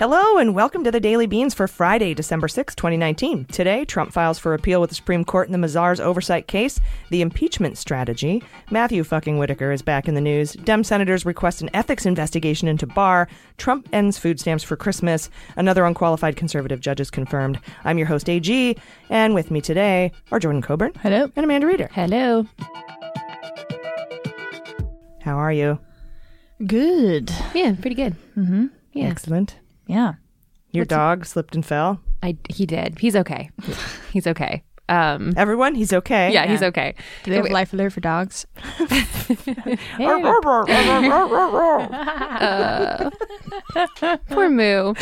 Hello and welcome to the Daily Beans for Friday, December 6, 2019. Today, Trump files for appeal with the Supreme Court in the Mazars oversight case, the impeachment strategy. Matthew fucking Whitaker is back in the news. Dem senators request an ethics investigation into Barr. Trump ends food stamps for Christmas. Another unqualified conservative judge is confirmed. I'm your host, AG, and with me today are Jordan Coburn. Hello. And Amanda Reeder. Hello. How are you? Good. Yeah, pretty good. Mm-hmm. Yeah, Excellent. Yeah. Your dog slipped and fell. I he did. He's okay. he's okay. Um, Everyone, he's okay. yeah, he's okay. Do they have Wait. life alert for dogs? Poor Moo.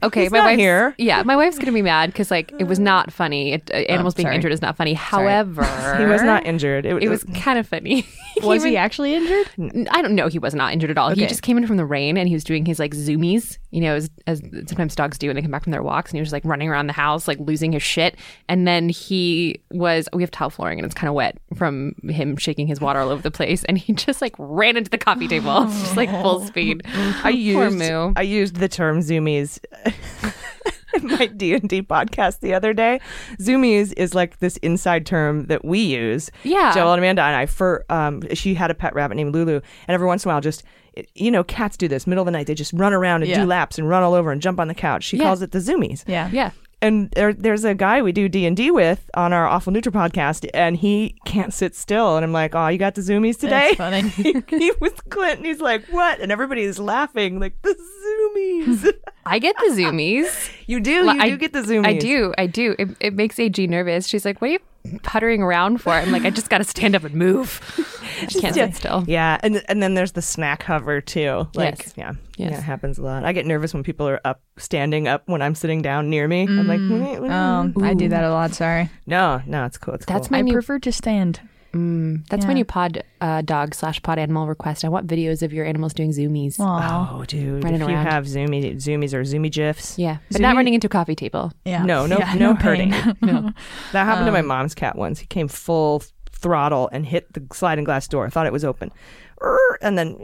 Okay, He's my not wife's here. Yeah, my wife's gonna be mad because like it was not funny. It, uh, animals being sorry. injured is not funny. However, He was not injured. It, It was kind of funny. Was came he in- actually injured? I don't know. He was not injured at all. He just came in from the rain and he was doing his like zoomies, you know, as, as sometimes dogs do when they come back from their walks. And he was like running around the house, like losing his shit. And then he was, we have tile flooring and it's kind of wet from him shaking his water all over the place. And he just like ran into the coffee table, just like full speed. I used Moo. I used the term zoomies in my D and D podcast the other day. Zoomies is like this inside term that we use. Yeah. Joel and Amanda and I for um she had a pet rabbit named Lulu, and every once in a while just you know cats do this middle of the night they just run around and Yeah. do laps and run all over and jump on the couch. She Yeah. calls it the zoomies. Yeah. Yeah. And there, there's a guy we do D and D with on our Awful Neutral podcast, and he can't sit still. And I'm like, "Oh, you got the zoomies today?" That's funny. he, he was Clint, and he's like, "What?" And everybody's laughing, like the zoomies. I get the zoomies. you do, Well, you I- do get the zoomies. I do. I do. It, it makes AG nervous. She's like, what are you puttering around for? I'm like, I just got to stand up and move. I can't Yeah. sit still. Yeah, and and then there's the snack hover too. Like, Yes. yeah, Yes. yeah, it happens a lot. I get nervous when people are up, standing up when I'm sitting down near me. I'm like, "Wait, wait, Um, I do that a lot. Sorry. no, no, it's cool. It's That's cool. my I new prefer to stand. Mm, that's my Yeah. new pod uh, dog slash pod animal request. I want videos of your animals doing zoomies. Aw. Oh, dude! Running if you have zoomies, zoomies or zoomie gifs, Yeah, but not running into a coffee table. Yeah. No, no, Yeah, no, pain. hurting. no. That happened to my Um, mom's cat once. He came full throttle and hit the sliding glass door. Thought it was open, Err, and then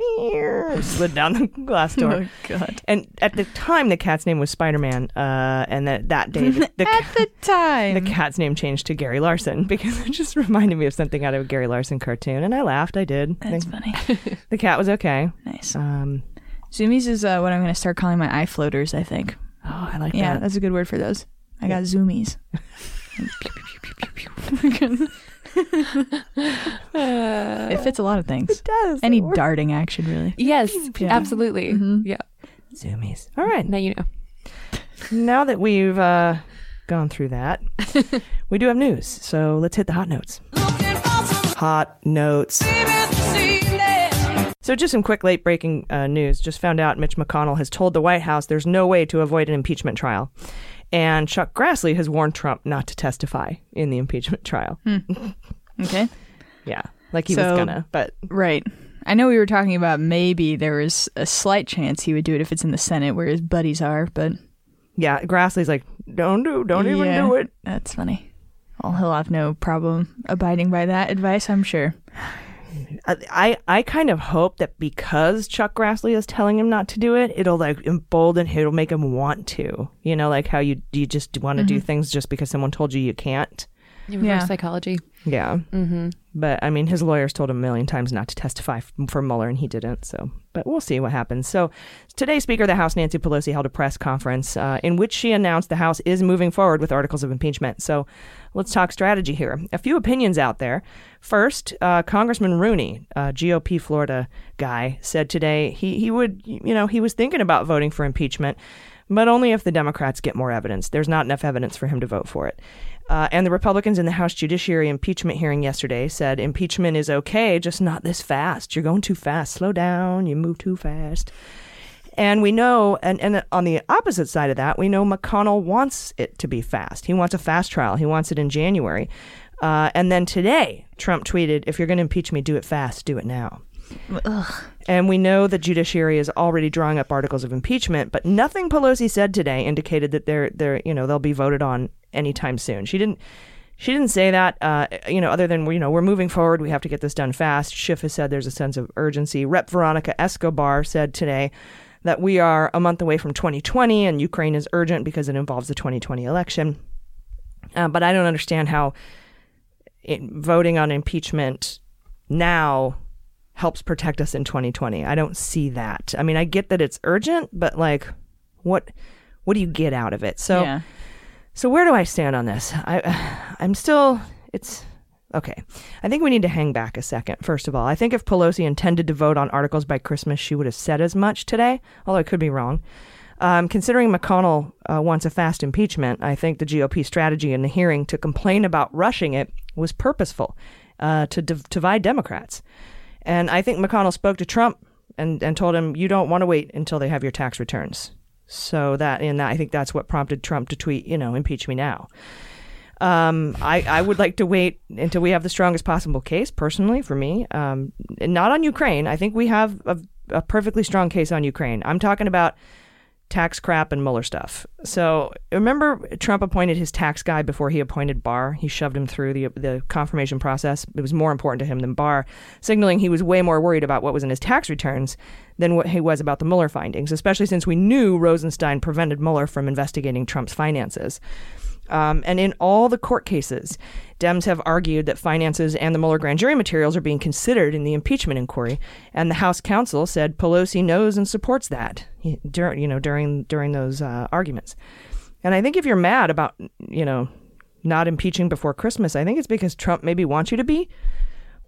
slid down the glass door. Oh God. And at the time, the cat's name was Spider Man. Uh, and that that day, the, the, At the time. the cat's name changed to Gary Larson because it just reminded me of something out of a Gary Larson cartoon. And I laughed. I did. That's the, funny. the cat was okay. nice. Um, Zoomies is uh, what I'm going to start calling my eye floaters. I think. oh, I like Yeah, that. that's a good word for those. I got zoomies. it fits a lot of things. does. Any It darting action, really. Yes, Yeah. absolutely. Mhm. Yeah. Zoomies. All right. Now you know. Now that we've uh, gone through that, we do have news. So let's hit the hot notes. Hot notes. So, just some quick late breaking uh, news. Just found out Mitch McConnell has told the White House there's no way to avoid an impeachment trial. And Chuck Grassley has warned Trump not to testify in the impeachment trial. Hmm. Okay. Yeah, like he So- was gonna, but Right. I know we were talking about maybe there was a slight chance he would do it if it's in the Senate where his buddies are, but yeah, Grassley's like, don't do, don't even Yeah. do it. that's funny. Well, he'll have no problem abiding by that advice, I'm sure. I, I I kind of hope that because Chuck Grassley is telling him not to do it, it'll like embolden him, it'll make him want to. You know, like how you you just want to do mm-hmm. things just because someone told you you can't. Reverse Yeah. psychology. Yeah, Mm-hmm. but I mean, his lawyers told him a million times not to testify f- for Mueller, and he didn't. So, but we'll see what happens. So, today, Speaker of the House Nancy Pelosi held a press conference uh, in which she announced the House is moving forward with articles of impeachment. So, let's talk strategy here. A few opinions out there. First, uh, Congressman Rooney, uh, GOP Florida guy, said today he he would you know he was thinking about voting for impeachment. But only if the Democrats get more evidence. There's not enough evidence for him to vote for it. Uh, and the Republicans in the House Judiciary impeachment hearing yesterday said impeachment is okay, just not this fast. You're going too fast. Slow down. You move too fast. And we know, and, and on the opposite side of that, we know McConnell wants it to be fast. He wants a fast trial. He wants it in January. Uh, and then today, Trump tweeted, if you're going to impeach me, do it fast, do it now. Ugh. And we know the judiciary is already drawing up articles of impeachment, but nothing Pelosi said today indicated that they're they're you know they'll be voted on anytime soon. She didn't she didn't say that uh, you know other than you know we're moving forward, we have to get this done fast. Schiff has said there's a sense of urgency. Rep Veronica Escobar said today that we are a month away from 2020 and Ukraine is urgent because it involves the 2020 election. Uh, but I don't understand how it, voting on impeachment now helps protect us in 2020. I don't see that. I mean, I get that it's urgent, but like what what do you get out of it? So yeah. So where do I stand on this? I I'm still it's okay. I think we need to hang back a second. First of all, I think if Pelosi intended to vote on articles by Christmas, she would have said as much today, although I could be wrong. Um, considering McConnell uh, wants a fast impeachment, I think the GOP strategy in the hearing to complain about rushing it was purposeful uh, to div- divide Democrats. And I think McConnell spoke to Trump and, and told him, you don't want to wait until they have your tax returns. So that, and I think that's what prompted Trump to tweet, you know, impeach me now. Um, I, I would like to wait until we have the strongest possible case, personally, for me. Um, not on Ukraine. I think we have a, a perfectly strong case on Ukraine. I'm talking about tax crap and Mueller stuff. So remember, Trump appointed his tax guy before he appointed Barr. He shoved him through the the confirmation process. It was more important to him than Barr, signaling he was way more worried about what was in his tax returns than what he was about the Mueller findings. Especially since we knew Rosenstein prevented Mueller from investigating Trump's finances. Um, and in all the court cases, Dems have argued that finances and the Mueller grand jury materials are being considered in the impeachment inquiry, and the House counsel said Pelosi knows and supports that during you know during during those uh, arguments. And I think if you're mad about you know not impeaching before Christmas, I think it's because Trump maybe wants you to be.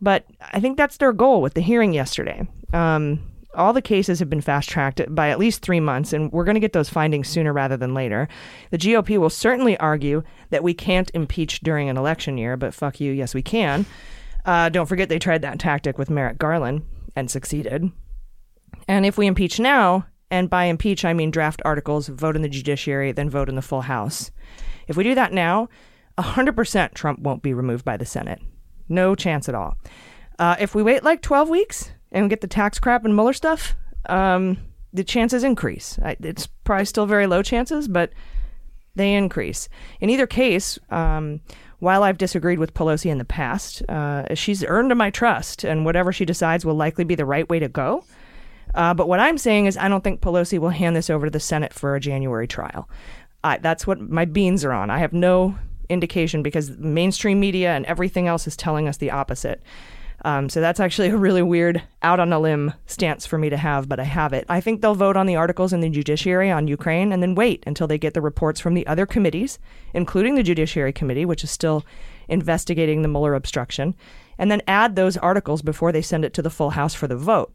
But I think that's their goal with the hearing yesterday. Um, all the cases have been fast tracked by at least three months, and we're going to get those findings sooner rather than later. The GOP will certainly argue that we can't impeach during an election year, but fuck you, yes, we can. Uh, don't forget they tried that tactic with Merrick Garland and succeeded. And if we impeach now, and by impeach I mean draft articles, vote in the judiciary, then vote in the full House. If we do that now, 100% Trump won't be removed by the Senate. No chance at all. Uh, if we wait like 12 weeks, and get the tax crap and Mueller stuff, um, the chances increase. It's probably still very low chances, but they increase. In either case, um, while I've disagreed with Pelosi in the past, uh, she's earned my trust, and whatever she decides will likely be the right way to go. Uh, but what I'm saying is, I don't think Pelosi will hand this over to the Senate for a January trial. I, that's what my beans are on. I have no indication because mainstream media and everything else is telling us the opposite. Um, so that's actually a really weird out on a limb stance for me to have, but I have it. I think they'll vote on the articles in the judiciary on Ukraine and then wait until they get the reports from the other committees, including the Judiciary Committee, which is still investigating the Mueller obstruction, and then add those articles before they send it to the full House for the vote.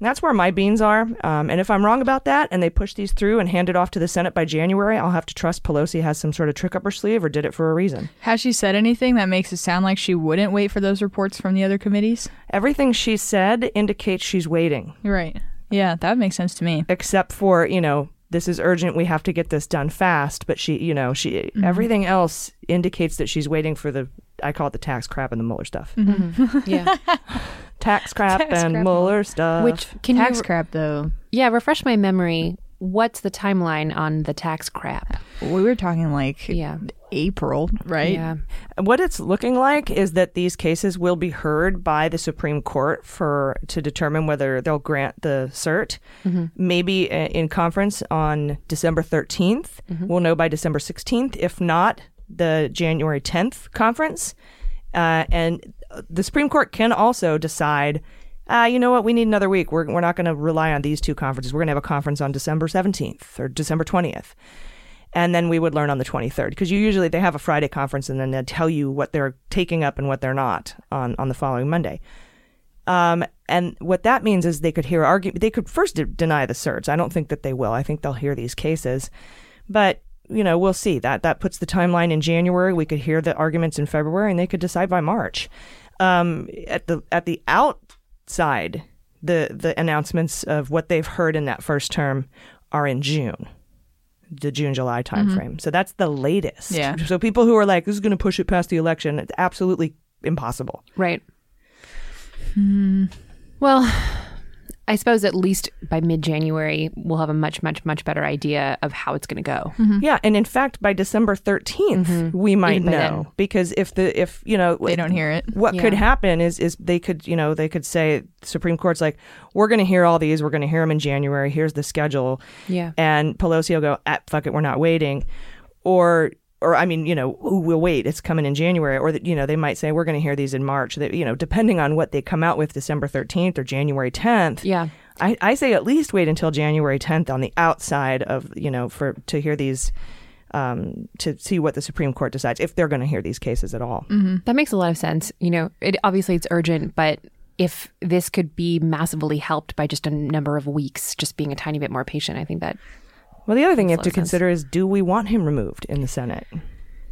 And that's where my beans are. Um, and if I'm wrong about that and they push these through and hand it off to the Senate by January, I'll have to trust Pelosi has some sort of trick up her sleeve or did it for a reason. Has she said anything that makes it sound like she wouldn't wait for those reports from the other committees? Everything she said indicates she's waiting, right. Yeah, that makes sense to me. except for, you know, this is urgent. We have to get this done fast. But she, you know, she, everything else indicates that she's waiting for the, I call it the tax crap and the Mueller stuff. Mm-hmm. Mm-hmm. Yeah. Tax crap Tax and crap. Mueller stuff. Which can Tax you crap, though. Yeah, refresh my memory. What's the timeline on the tax crap? We were talking like Yeah. April, right? Yeah. What it's looking like is that these cases will be heard by the Supreme Court for to determine whether they'll grant the cert. Mm-hmm. Maybe uh, in conference on December 13th. We'll know by December 16th. If not, the January 10th conference. Uh, and the Supreme Court can also decide. Uh, you know what? We need another week. We're, we're not going to rely on these two conferences. We're going to have a conference on December 17th or December 20th and then we would learn on the 23rd because you usually they have a friday conference and then they tell you what they're taking up and what they're not on, on the following monday um, and what that means is they could hear argument they could first de- deny the certs i don't think that they will i think they'll hear these cases but you know we'll see that that puts the timeline in january we could hear the arguments in february and they could decide by march um, at the at the outside the the announcements of what they've heard in that first term are in June. The June July timeframe. So that's the latest. Yeah. So people who are like, this is going to push it past the election, it's absolutely impossible. Right. Well, I suppose at least by mid January, we'll have a much, much, much better idea of how it's going to go. Yeah, and in fact, by December 13th, we might Even know then. because if the if you know They don't hear it. what Yeah. could happen is is they could you know they could say Supreme Court's like we're going to hear all these we're going to hear them in January here's the schedule Yeah. and Pelosi will go ah, fuck it we're not waiting or or I mean you know ooh, we'll wait it's coming in January or that you know they might say we're going to hear these in March that you know depending on what they come out with December 13th or January 10th Yeah. I, I say at least wait until January 10th on the outside of you know for to hear these um, to see what the Supreme Court decides if they're going to hear these cases at all. That makes a lot of sense. You know, it obviously it's urgent, but if this could be massively helped by just a number of weeks, just being a tiny bit more patient, I think that Well, the other thing you have to consider is do we want him removed in the Senate?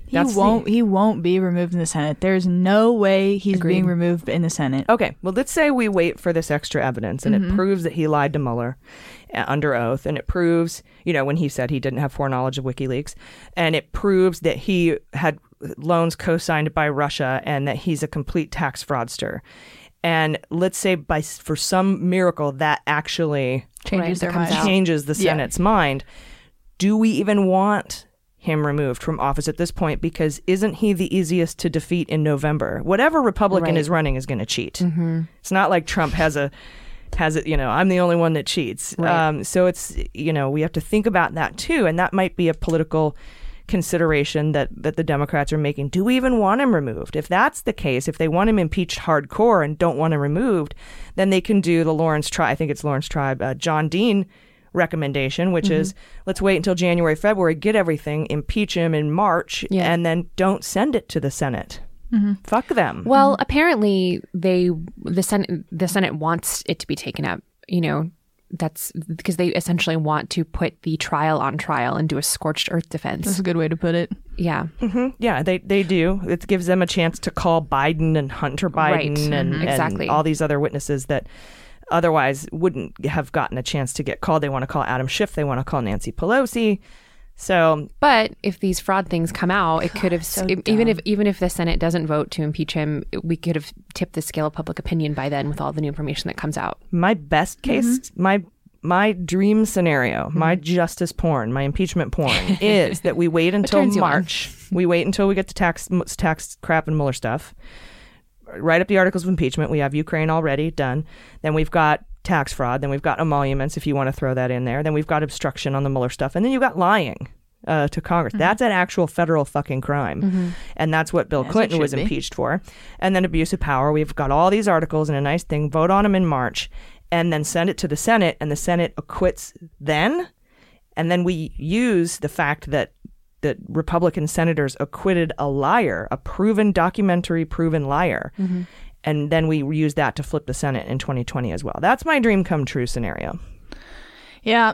He That's the- won't. He won't be removed in the Senate. There's no way he's Agreed. being removed in the Senate. Okay, well, let's say we wait for this extra evidence and Mm-hmm. it proves that he lied to Mueller uh, under oath, and it proves, you know, when he said he didn't have foreknowledge of WikiLeaks, and it proves that he had loans co signed by Russia and that he's a complete tax fraudster. And let's say by for some miracle that actually Changes Right, their mind. changes the Yeah. Senate's mind. Do we even want him removed from office at this point? Because isn't he the easiest to defeat in November? Whatever Republican Right. is running is going to cheat. It's not like Trump has a has it. You know, I'm the only one that cheats. Right. Um, so it's you know we have to think about that too, and that might be a political consideration that that the Democrats are making. Do we even want him removed? If that's the case, if they want him impeached hardcore and don't want him removed, then they can do the Laurence Tribe. I think it's Laurence Tribe. Uh, John Dean recommendation, which is let's wait until January, February, get everything, impeach him in March, Yeah. and then don't send it to the Senate. Fuck them. Well, apparently they the Senate the Senate wants it to be taken up. You know, that's because they essentially want to put the trial on trial and do a scorched earth defense. That's a good way to put it. Yeah. Yeah, they they do. It gives them a chance to call Biden and Hunter Biden Right. and, Mhm. and Exactly. all these other witnesses that otherwise wouldn't have gotten a chance to get called. They want to call Adam Schiff. They want to call Nancy Pelosi. So But if these fraud things come out, it could have so e- even if even if the Senate doesn't vote to impeach him, we could have tipped the scale of public opinion by then with all the new information that comes out. my best mm-hmm. case, my my dream scenario, mm-hmm. my justice porn, my impeachment porn is that we wait until turns you on? March. We wait until we get the tax tax crap and Mueller stuff. Write up the articles of impeachment. We have Ukraine already done. Then we've got tax fraud. Then we've got emoluments, if you want to throw that in there. Then we've got obstruction on the Mueller stuff. And then you've got lying uh, to Congress. That's an actual federal fucking crime. And that's what Bill it Clinton was be. impeached for. And then abuse of power. We've got all these articles and a nice thing. Vote on them in March and then send it to the Senate. And the Senate acquits then. And then we use the fact that that Republican senators acquitted a liar, a proven documentary proven liar. Mm-hmm. And then we use that to flip the Senate in 2020 as well. That's my dream come true scenario. Yeah.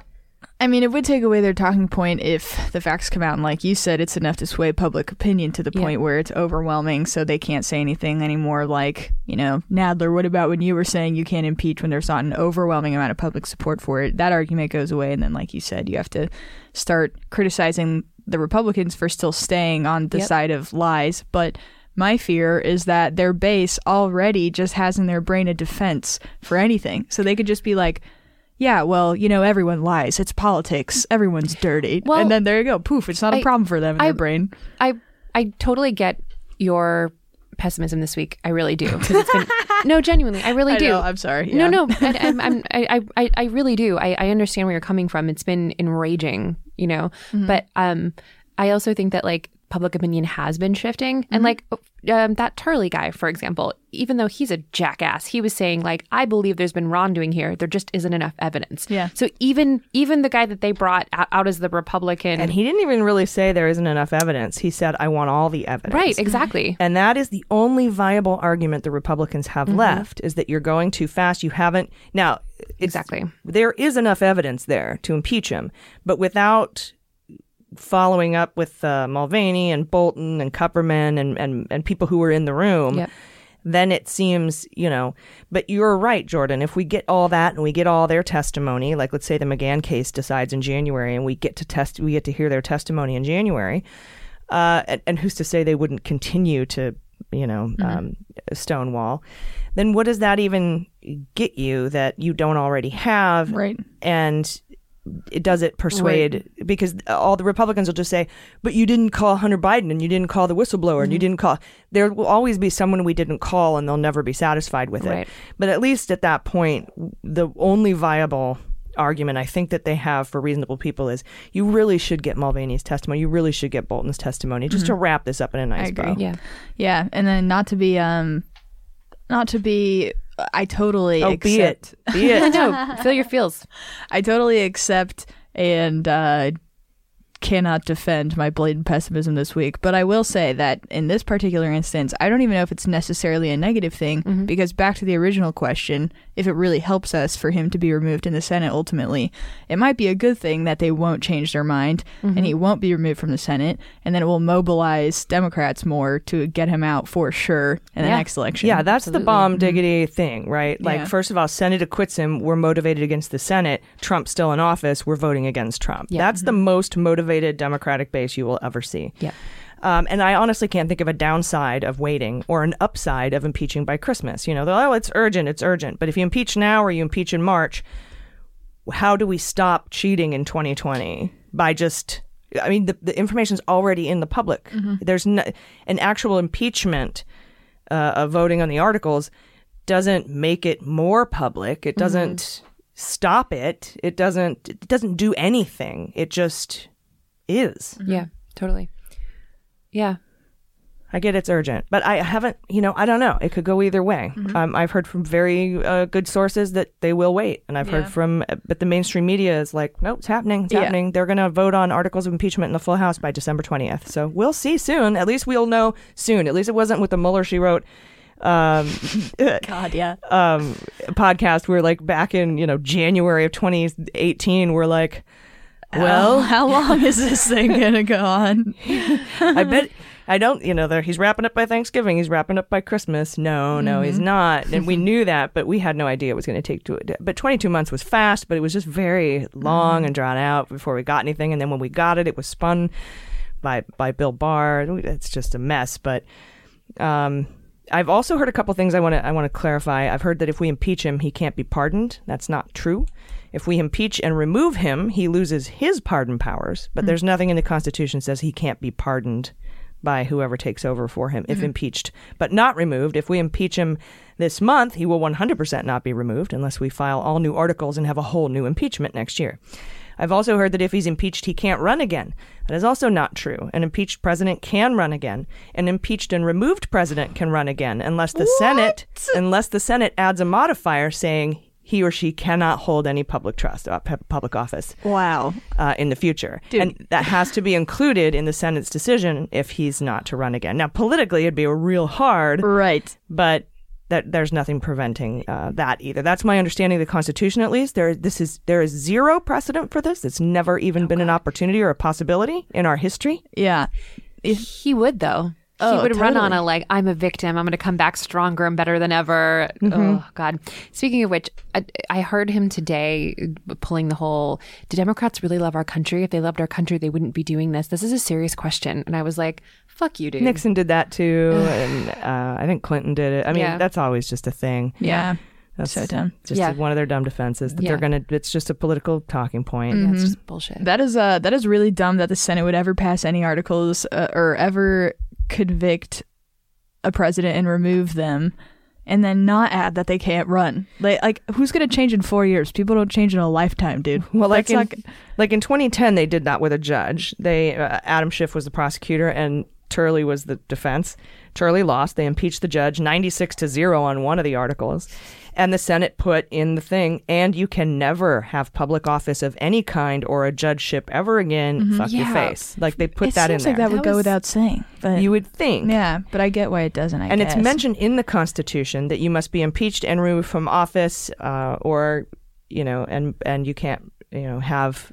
I mean, it would take away their talking point if the facts come out and, like you said, it's enough to sway public opinion to the Yeah. point where it's overwhelming, so they can't say anything anymore. Like, you know, Nadler, what about when you were saying you can't impeach when there's not an overwhelming amount of public support for it? That argument goes away, and then, like you said, you have to start criticizing the Republicans for still staying on the Yep. side of lies. But my fear is that their base already just has in their brain a defense for anything, so they could just be like. Yeah, well, you know, everyone lies. It's politics. Everyone's dirty. Well, and then there you go. Poof, it's not a I- problem for them in I- their brain. I I totally get your pessimism this week. I really do. It's been no, genuinely, I really I do. know, I'm sorry. No, no, I, I'm, I'm, I, I, I really do. I, I understand where you're coming from. It's been enraging, you know. Mm-hmm. But um, I also think that like public opinion has been shifting, Mm-hmm. and like um, that Turley guy, for example, even though he's a jackass, he was saying like, I believe there's been wrongdoing here. There just isn't enough evidence. Yeah. So even even the guy that they brought out, out as the Republican, And he didn't even really say there isn't enough evidence. He said, I want all the evidence. right, exactly. And that is the only viable argument the Republicans have Mm-hmm. left is that you're going too fast. You haven't. Now, Exactly. There is enough evidence there to impeach him, but without following up with uh, Mulvaney and Bolton and Kupperman and, and, and people who were in the room, Yep. then it seems, you know, but you're right, Jordan. If we get all that and we get all their testimony, like let's say the McGahn case decides in January and we get to test, we get to hear their testimony in January, uh, and, and who's to say they wouldn't continue to, you know, um, stonewall? Then what does that even get you that you don't already have? Right. And it does it persuade because all the Republicans will just say, "But you didn't call Hunter Biden, and you didn't call the whistleblower, and you didn't call." There will always be someone we didn't call, and they'll never be satisfied with Right. it. But at least at that point, the only viable argument I think that they have for reasonable people is you really should get Mulvaney's testimony. You really should get Bolton's testimony, just to wrap this up in a nice Mm-hmm. agree. bow. Yeah. Yeah, and then not to be um, not to be. I totally Oh, be it, accept. be it. no, feel your feels. I totally accept and uh, cannot defend my blatant pessimism this week. But I will say that in this particular instance, I don't even know if it's necessarily a negative thing mm-hmm. because back to the original question, if it really helps us for him to be removed in the Senate ultimately, it might be a good thing that they won't change their mind and mm-hmm. he won't be removed from the Senate, and then it will mobilize Democrats more to get him out for sure in the next election. Yeah, that's the bomb diggity thing, right? Like, Yeah. first of all, Senate acquits him. We're motivated against the Senate. Trump's still in office. We're voting against Trump. Yeah. That's the mm-hmm. most motivated Democratic base you will ever see. Yeah. Um, and I honestly can't think of a downside of waiting or an upside of impeaching by Christmas. You know, they're, oh, it's urgent, it's urgent. But if you impeach now or you impeach in March, how do we stop cheating in 2020 by just i mean the, the information's already in the public there's no, an actual impeachment uh, of voting on the articles doesn't make it more public it doesn't stop it it doesn't it doesn't do anything it just is Yeah, totally. Yeah. I get it's urgent, but I haven't, you know, I don't know. It could go either way. Um, I've heard from very uh, good sources that they will wait. And I've Yeah. heard from, but the mainstream media is like, nope, it's happening. It's Yeah. happening. They're going to vote on articles of impeachment in the full House by December 20th. So we'll see soon. At least we'll know soon. At least it wasn't with the Mueller, she wrote. Um, God, yeah. um, podcast where like back in, you know, January of 2018, we're like, Well, how long is this thing gonna go on? I bet I don't. You know, there he's wrapping up by Thanksgiving. He's wrapping up by Christmas. No, no, he's not. And we knew that, but we had no idea it was going to take to it. But 22 months was fast, but it was just very long and drawn out before we got anything. And then when we got it, it was spun by by Bill Barr. It's just a mess. But um, I've also heard a couple things I want to I want to clarify. I've heard that if we impeach him, he can't be pardoned. That's not true. If we impeach and remove him, he loses his pardon powers. But hmm. there's nothing in the Constitution says he can't be pardoned by whoever takes over for him if hmm. impeached, but not removed. If we impeach him this month, he will 100% not be removed unless we file all new articles and have a whole new impeachment next year. I've also heard that if he's impeached, he can't run again. That is also not true. An impeached president can run again. An impeached and removed president can run again unless the Senate unless the Senate adds a modifier saying he or she cannot hold any public trust, uh, pu- public office Wow. uh, in the future. And that has to be included in the Senate's decision if he's not to run again. Now, politically, it'd be real hard, Right. but that there's nothing preventing uh, that either. That's my understanding of the Constitution, at least. There, this is there is zero precedent for this. It's never even been an opportunity or a possibility in our history. Yeah. He would though. He Oh, would run on a like, I'm a victim. I'm going to come back stronger and better than ever. Oh God. Speaking of which, I, I heard him today pulling the whole. Do Democrats really love our country? If they loved our country, they wouldn't be doing this. This is a serious question, and I was like, "Fuck you, dude." Nixon did that too, and uh, I think Clinton did it. I mean, Yeah. that's always just a thing. Yeah. That's So dumb. Just Yeah. one of their dumb defenses that Yeah. they're gonna. It's just a political talking point. Yeah, it's just bullshit. That is uh that is really dumb that the Senate would ever pass any articles uh, or ever convict a president and remove them and then not add that they can't run. Like like who's going to change in 4 years? People don't change in a lifetime, dude. Well, like That's in, not- like in 2010, they did that with a judge. They uh, Adam Schiff was the prosecutor and Turley was the defense. Turley lost. They impeached the judge 96 to zero on one of the articles, and the Senate put in the thing. And you can never have public office of any kind or a judgeship ever again. Fuck your face. Like they put it that in seems there. like that would That go was- without saying. But you would think. yeah, but I get why it doesn't. I and guess. it's mentioned in the Constitution that you must be impeached and removed from office, uh, or you know, and and you can't you know have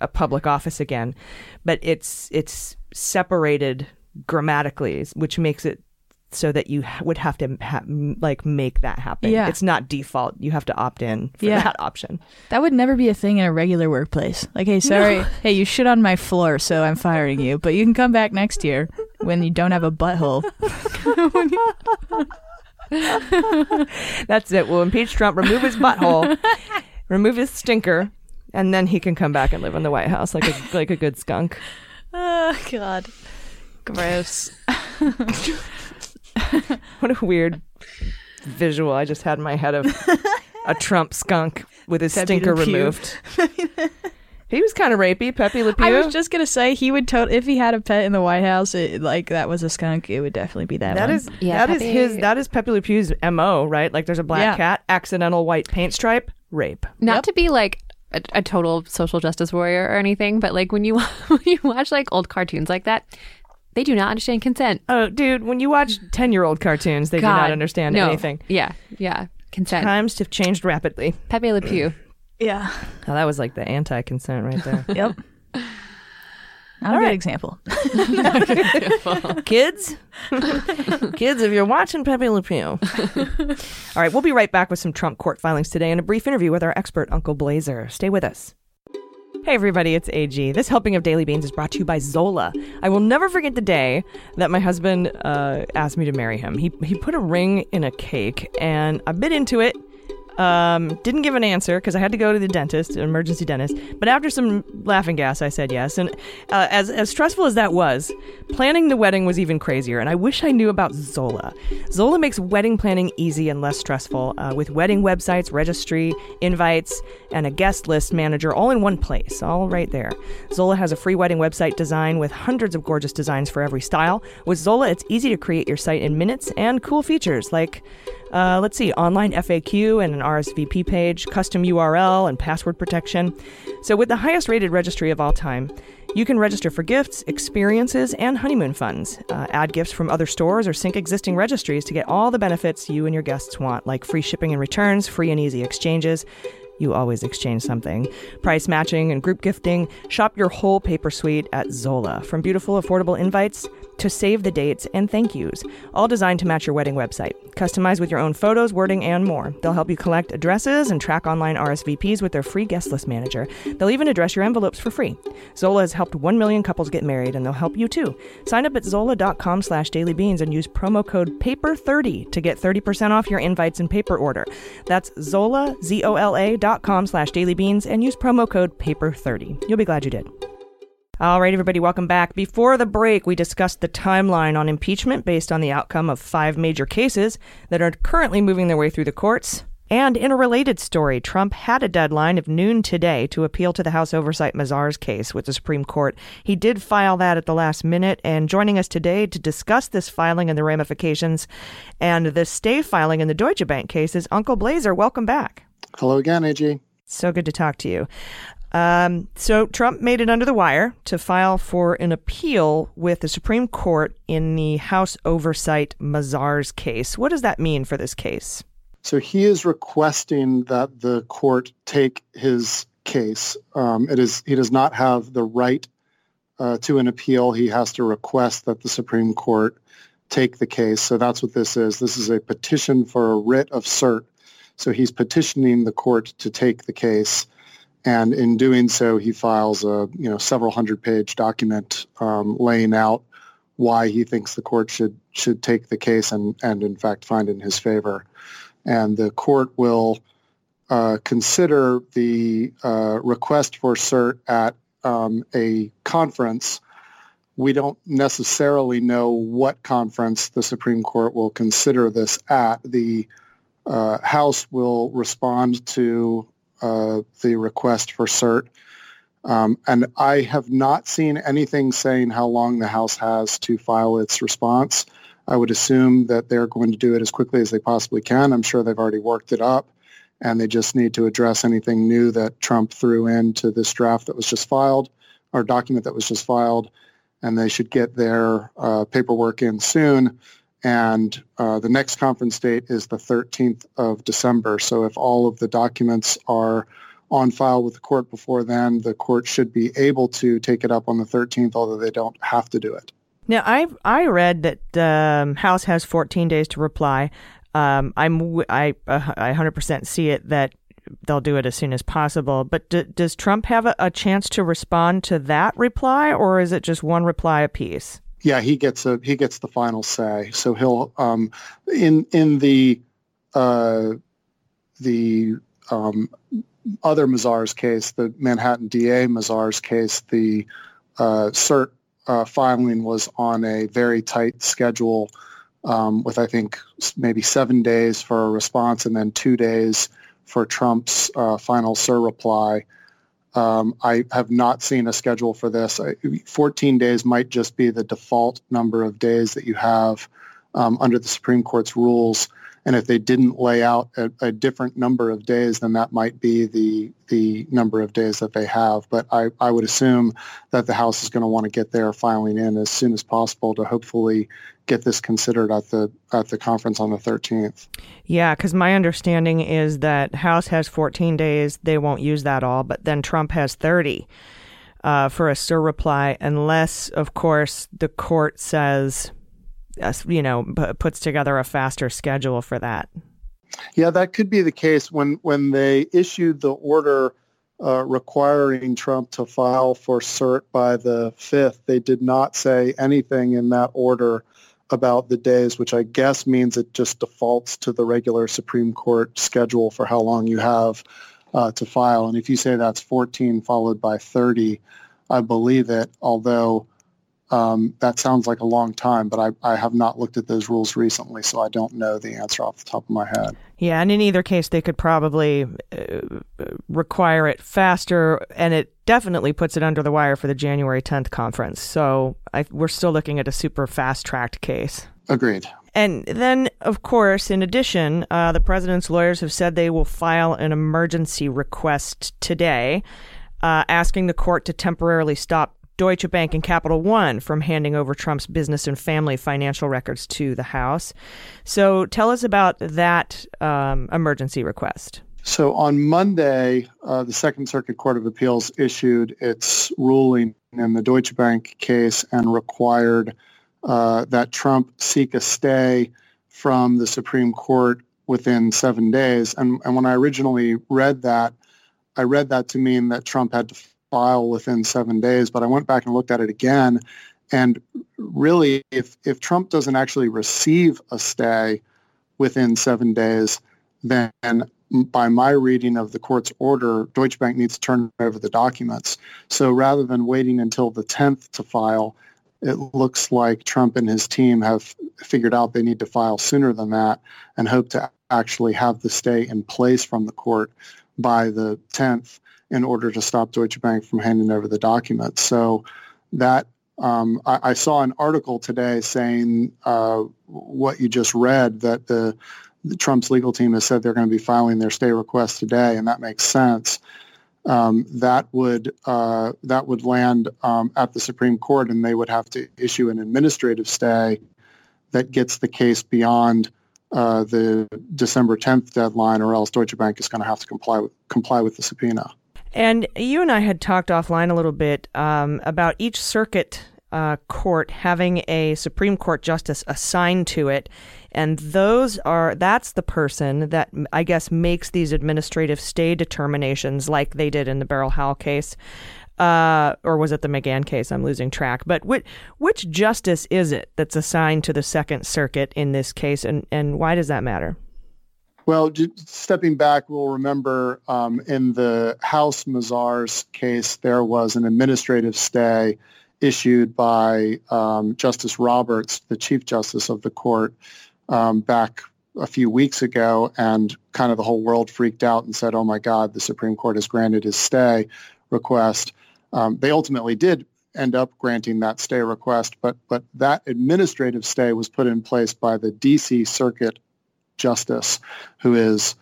a public office again. But it's it's separated grammatically, which makes it so that you would have to ha- like make that happen. Yeah. It's not default. You have to opt in for Yeah. that option. That would never be a thing in a regular workplace. Like, hey, sorry, hey, you shit on my floor, so I'm firing you, but you can come back next year when you don't have a butthole. That's it. We'll impeach Trump, remove his butthole, remove his stinker, and then he can come back and live in the White House like a like a good skunk. Oh God, gross. What a weird visual I just had in my head of a Trump skunk with his Pepe stinker Le Pew. removed. he was kind of rapey, Pepe Le Pew. I was just gonna say he would tot if he had a pet in the White House, it, like that was a skunk. It would definitely be that. That one. is Yeah, that is Pepe- his that is Pepe Le Pew's mo, right? Like there's a black Yeah. cat, accidental white paint stripe, rape. Not Yep. to be like a, a total social justice warrior or anything, but like when you when you watch like old cartoons like that, they do not understand consent. Oh, dude, when you watch ten year old cartoons, they do not understand no. anything. Yeah, yeah, consent. Times have changed rapidly. Pepe Le Pew. yeah. Oh, that was like the anti-consent right there. Yep. Not a good example. Kids, kids, if you're watching Pepe Le Pew. All right, we'll be right back with some Trump court filings today and a brief interview with our expert, Uncle Blazer. Stay with us. Hey everybody, it's AG. This helping of Daily Beans is brought to you by Zola. I will never forget the day that my husband uh, asked me to marry him. He he put a ring in a cake, and I bit into it. Um, didn't give an answer because I had to go to the dentist, an emergency dentist. But after some laughing gas, I said yes. And uh, as as stressful as that was, planning the wedding was even crazier. And I wish I knew about Zola. Zola makes wedding planning easy and less stressful uh, with wedding websites, registry, invites, and a guest list manager all in one place, all right there. Zola has a free wedding website design with hundreds of gorgeous designs for every style. With Zola, it's easy to create your site in minutes and cool features like uh, let's see, online FAQ and an RSVP page, custom URL, and password protection. So, with the highest rated registry of all time, you can register for gifts, experiences, and honeymoon funds. Uh, add gifts from other stores or sync existing registries to get all the benefits you and your guests want, like free shipping and returns, free and easy exchanges. You always exchange something. Price matching and group gifting. Shop your whole paper suite at Zola. From beautiful, affordable invites to save the dates and thank yous, all designed to match your wedding website. Customize with your own photos, wording, and more. They'll help you collect addresses and track online RSVPs with their free guest list manager. They'll even address your envelopes for free. Zola has helped 1 million couples get married, and they'll help you too. Sign up at zola.com slash dailybeans and use promo code PAPER30 to get 30% off your invites and paper order. That's Zola, Z-O-L-A dot com slash dailybeans and use promo code PAPER30. You'll be glad you did. All right, everybody, welcome back. Before the break, we discussed the timeline on impeachment based on the outcome of five major cases that are currently moving their way through the courts. And in a related story, Trump had a deadline of noon today to appeal to the House Oversight Mazars case with the Supreme Court. He did file that at the last minute. And joining us today to discuss this filing and the ramifications and the stay filing in the Deutsche Bank case is Uncle Blazer. Welcome back. Hello again, AG. So good to talk to you. Um, so Trump made it under the wire to file for an appeal with the Supreme Court in the House Oversight Mazars case. What does that mean for this case? So he is requesting that the court take his case. Um, it is he does not have the right uh, to an appeal. He has to request that the Supreme Court take the case. So that's what this is. This is a petition for a writ of cert. So he's petitioning the court to take the case. And in doing so, he files a you know several hundred page document um, laying out why he thinks the court should should take the case and and in fact find in his favor. And the court will uh, consider the uh, request for cert at um, a conference. We don't necessarily know what conference the Supreme Court will consider this at. The uh, House will respond to uh, the request for cert. Um, and I have not seen anything saying how long the House has to file its response. I would assume that they're going to do it as quickly as they possibly can. I'm sure they've already worked it up, and they just need to address anything new that Trump threw into this draft that was just filed, or document that was just filed, and they should get their uh, paperwork in soon. And uh, the next conference date is the 13th of December. So if all of the documents are on file with the court before then, the court should be able to take it up on the 13th, although they don't have to do it. Now, I I read that the um, House has 14 days to reply. Um, I'm I uh, I 100% see it that they'll do it as soon as possible. But d- does Trump have a, a chance to respond to that reply, or is it just one reply apiece? Yeah, he gets a he gets the final say. So he'll um, in in the uh, the um, other Mazars case, the Manhattan DA Mazars case, the uh, cert uh, filing was on a very tight schedule um, with, I think, maybe seven days for a response and then two days for Trump's uh, final cert reply. Um, I have not seen a schedule for this. I, 14 days might just be the default number of days that you have um, under the Supreme Court's rules. And if they didn't lay out a, a, different number of days, then that might be the the number of days that they have. But I, I would assume that the House is going to want to get their filing in as soon as possible to hopefully get this considered at the at the conference on the 13th. Yeah, because my understanding is that House has 14 days; they won't use that all, but then Trump has 30 uh, for a cert reply, unless, of course, the court says you know, puts together a faster schedule for that. Yeah, that could be the case when when they issued the order uh, requiring Trump to file for cert by the fifth. They did not say anything in that order about the days, which I guess means it just defaults to the regular Supreme Court schedule for how long you have uh, to file. And if you say that's 14 followed by 30, I believe it. Although um, that sounds like a long time, but I, I have not looked at those rules recently, so I don't know the answer off the top of my head. Yeah, and in either case, they could probably uh, require it faster, and it definitely puts it under the wire for the January 10th conference. So I, we're still looking at a super fast tracked case. Agreed. And then, of course, in addition, uh, the president's lawyers have said they will file an emergency request today, uh, asking the court to temporarily stop Deutsche Bank and Capital One from handing over Trump's business and family financial records to the House. So tell us about that um, emergency request. So on Monday, uh, the Second Circuit Court of Appeals issued its ruling in the Deutsche Bank case and required uh, that Trump seek a stay from the Supreme Court within seven days. And, and when I originally read that, I read that to mean that Trump had to file within seven days. But I went back and looked at it again. And really, if, if Trump doesn't actually receive a stay within seven days, then by my reading of the court's order, Deutsche Bank needs to turn over the documents. So rather than waiting until the 10th to file, it looks like Trump and his team have figured out they need to file sooner than that and hope to actually have the stay in place from the court by the 10th in order to stop Deutsche Bank from handing over the documents. So that um, I, I, saw an article today saying uh, what you just read that the, the, Trump's legal team has said they're going to be filing their stay request today, and that makes sense. Um, that would uh, that would land um, at the Supreme Court, and they would have to issue an administrative stay that gets the case beyond uh, the December 10th deadline, or else Deutsche Bank is going to have to comply with, comply with the subpoena. And you and I had talked offline a little bit um, about each circuit uh, court having a Supreme Court justice assigned to it, and those are that's the person that I guess makes these administrative stay determinations, like they did in the Beryl Howell case. Uh, or was it the McGahn case? I'm losing track. But which, which justice is it that's assigned to the Second Circuit in this case, and, and why does that matter? Well, stepping back, we'll remember um, in the House Mazars case, there was an administrative stay issued by um, Justice Roberts, the Chief Justice of the court, um, back a few weeks ago, and kind of the whole world freaked out and said, oh my God, the Supreme Court has granted his stay request. Um, they ultimately did end up granting that stay request, but, but that administrative stay was put in place by the D.C. Circuit justice who is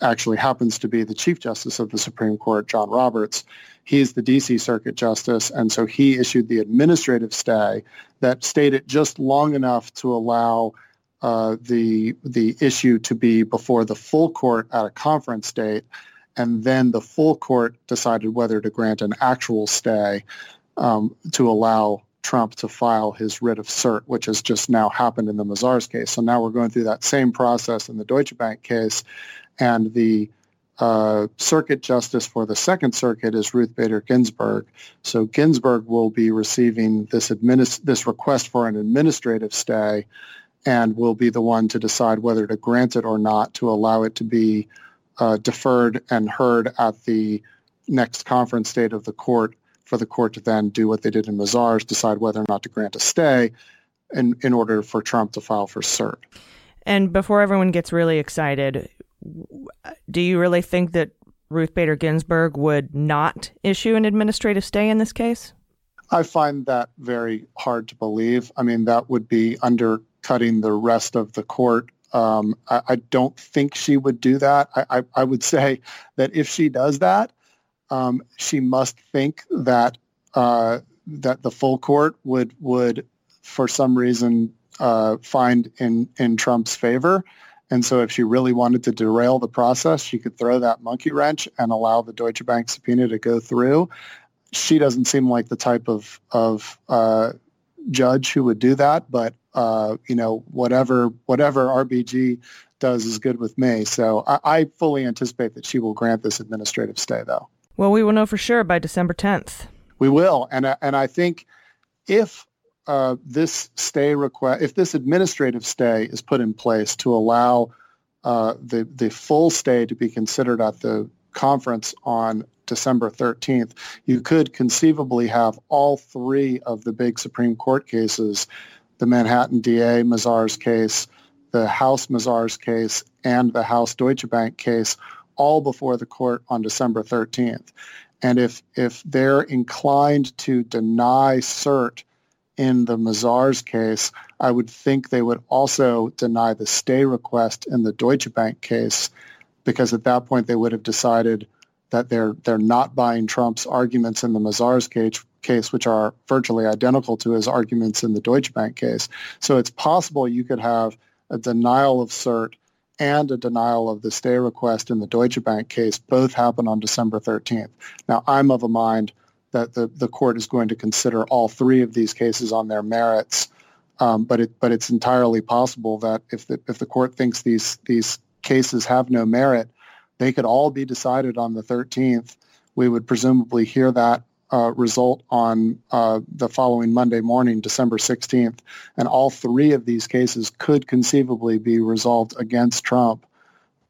actually happens to be the Chief Justice of the Supreme Court, John Roberts. He's the D.C. Circuit Justice, and so he issued the administrative stay that stayed it just long enough to allow uh, the the issue to be before the full court at a conference date, and then the full court decided whether to grant an actual stay um, to allow Trump to file his writ of cert, which has just now happened in the Mazars case. So now we're going through that same process in the Deutsche Bank case, and the uh, circuit justice for the Second Circuit is Ruth Bader Ginsburg. So Ginsburg will be receiving this administ- this request for an administrative stay, and will be the one to decide whether to grant it or not to allow it to be uh, deferred and heard at the next conference date of the court for the court to then do what they did in Mazars, decide whether or not to grant a stay in, in order for Trump to file for cert. And before everyone gets really excited, do you really think that Ruth Bader Ginsburg would not issue an administrative stay in this case? I find that very hard to believe. I mean, that would be undercutting the rest of the court. Um, I, I, don't think she would do that. I, I, I, would say that if she does that, um, she must think that uh, that the full court would would for some reason uh, find in in Trump's favor. And so if she really wanted to derail the process, she could throw that monkey wrench and allow the Deutsche Bank subpoena to go through. She doesn't seem like the type of, of uh, judge who would do that, but uh, you know, whatever whatever RBG does is good with me. So I, I fully anticipate that she will grant this administrative stay, though. Well, we will know for sure by December 10th. We will, and and I think if uh, this stay request, if this administrative stay is put in place to allow uh, the the full stay to be considered at the conference on December 13th, you could conceivably have all three of the big Supreme Court cases, the Manhattan DA Mazars case, the House Mazars case, and the House Deutsche Bank case, all before the court on December 13th. And if if they're inclined to deny cert in the Mazars case, I would think they would also deny the stay request in the Deutsche Bank case because at that point they would have decided that they're they're not buying Trump's arguments in the Mazars case, case, which are virtually identical to his arguments in the Deutsche Bank case. So it's possible you could have a denial of cert and a denial of the stay request in the Deutsche Bank case both happen on December 13th. Now, I'm of a mind that the, the court is going to consider all three of these cases on their merits. Um, but it but it's entirely possible that if the if the court thinks these these cases have no merit, they could all be decided on the 13th. We would presumably hear that uh, result on uh, the following Monday morning, December 16th, and all three of these cases could conceivably be resolved against Trump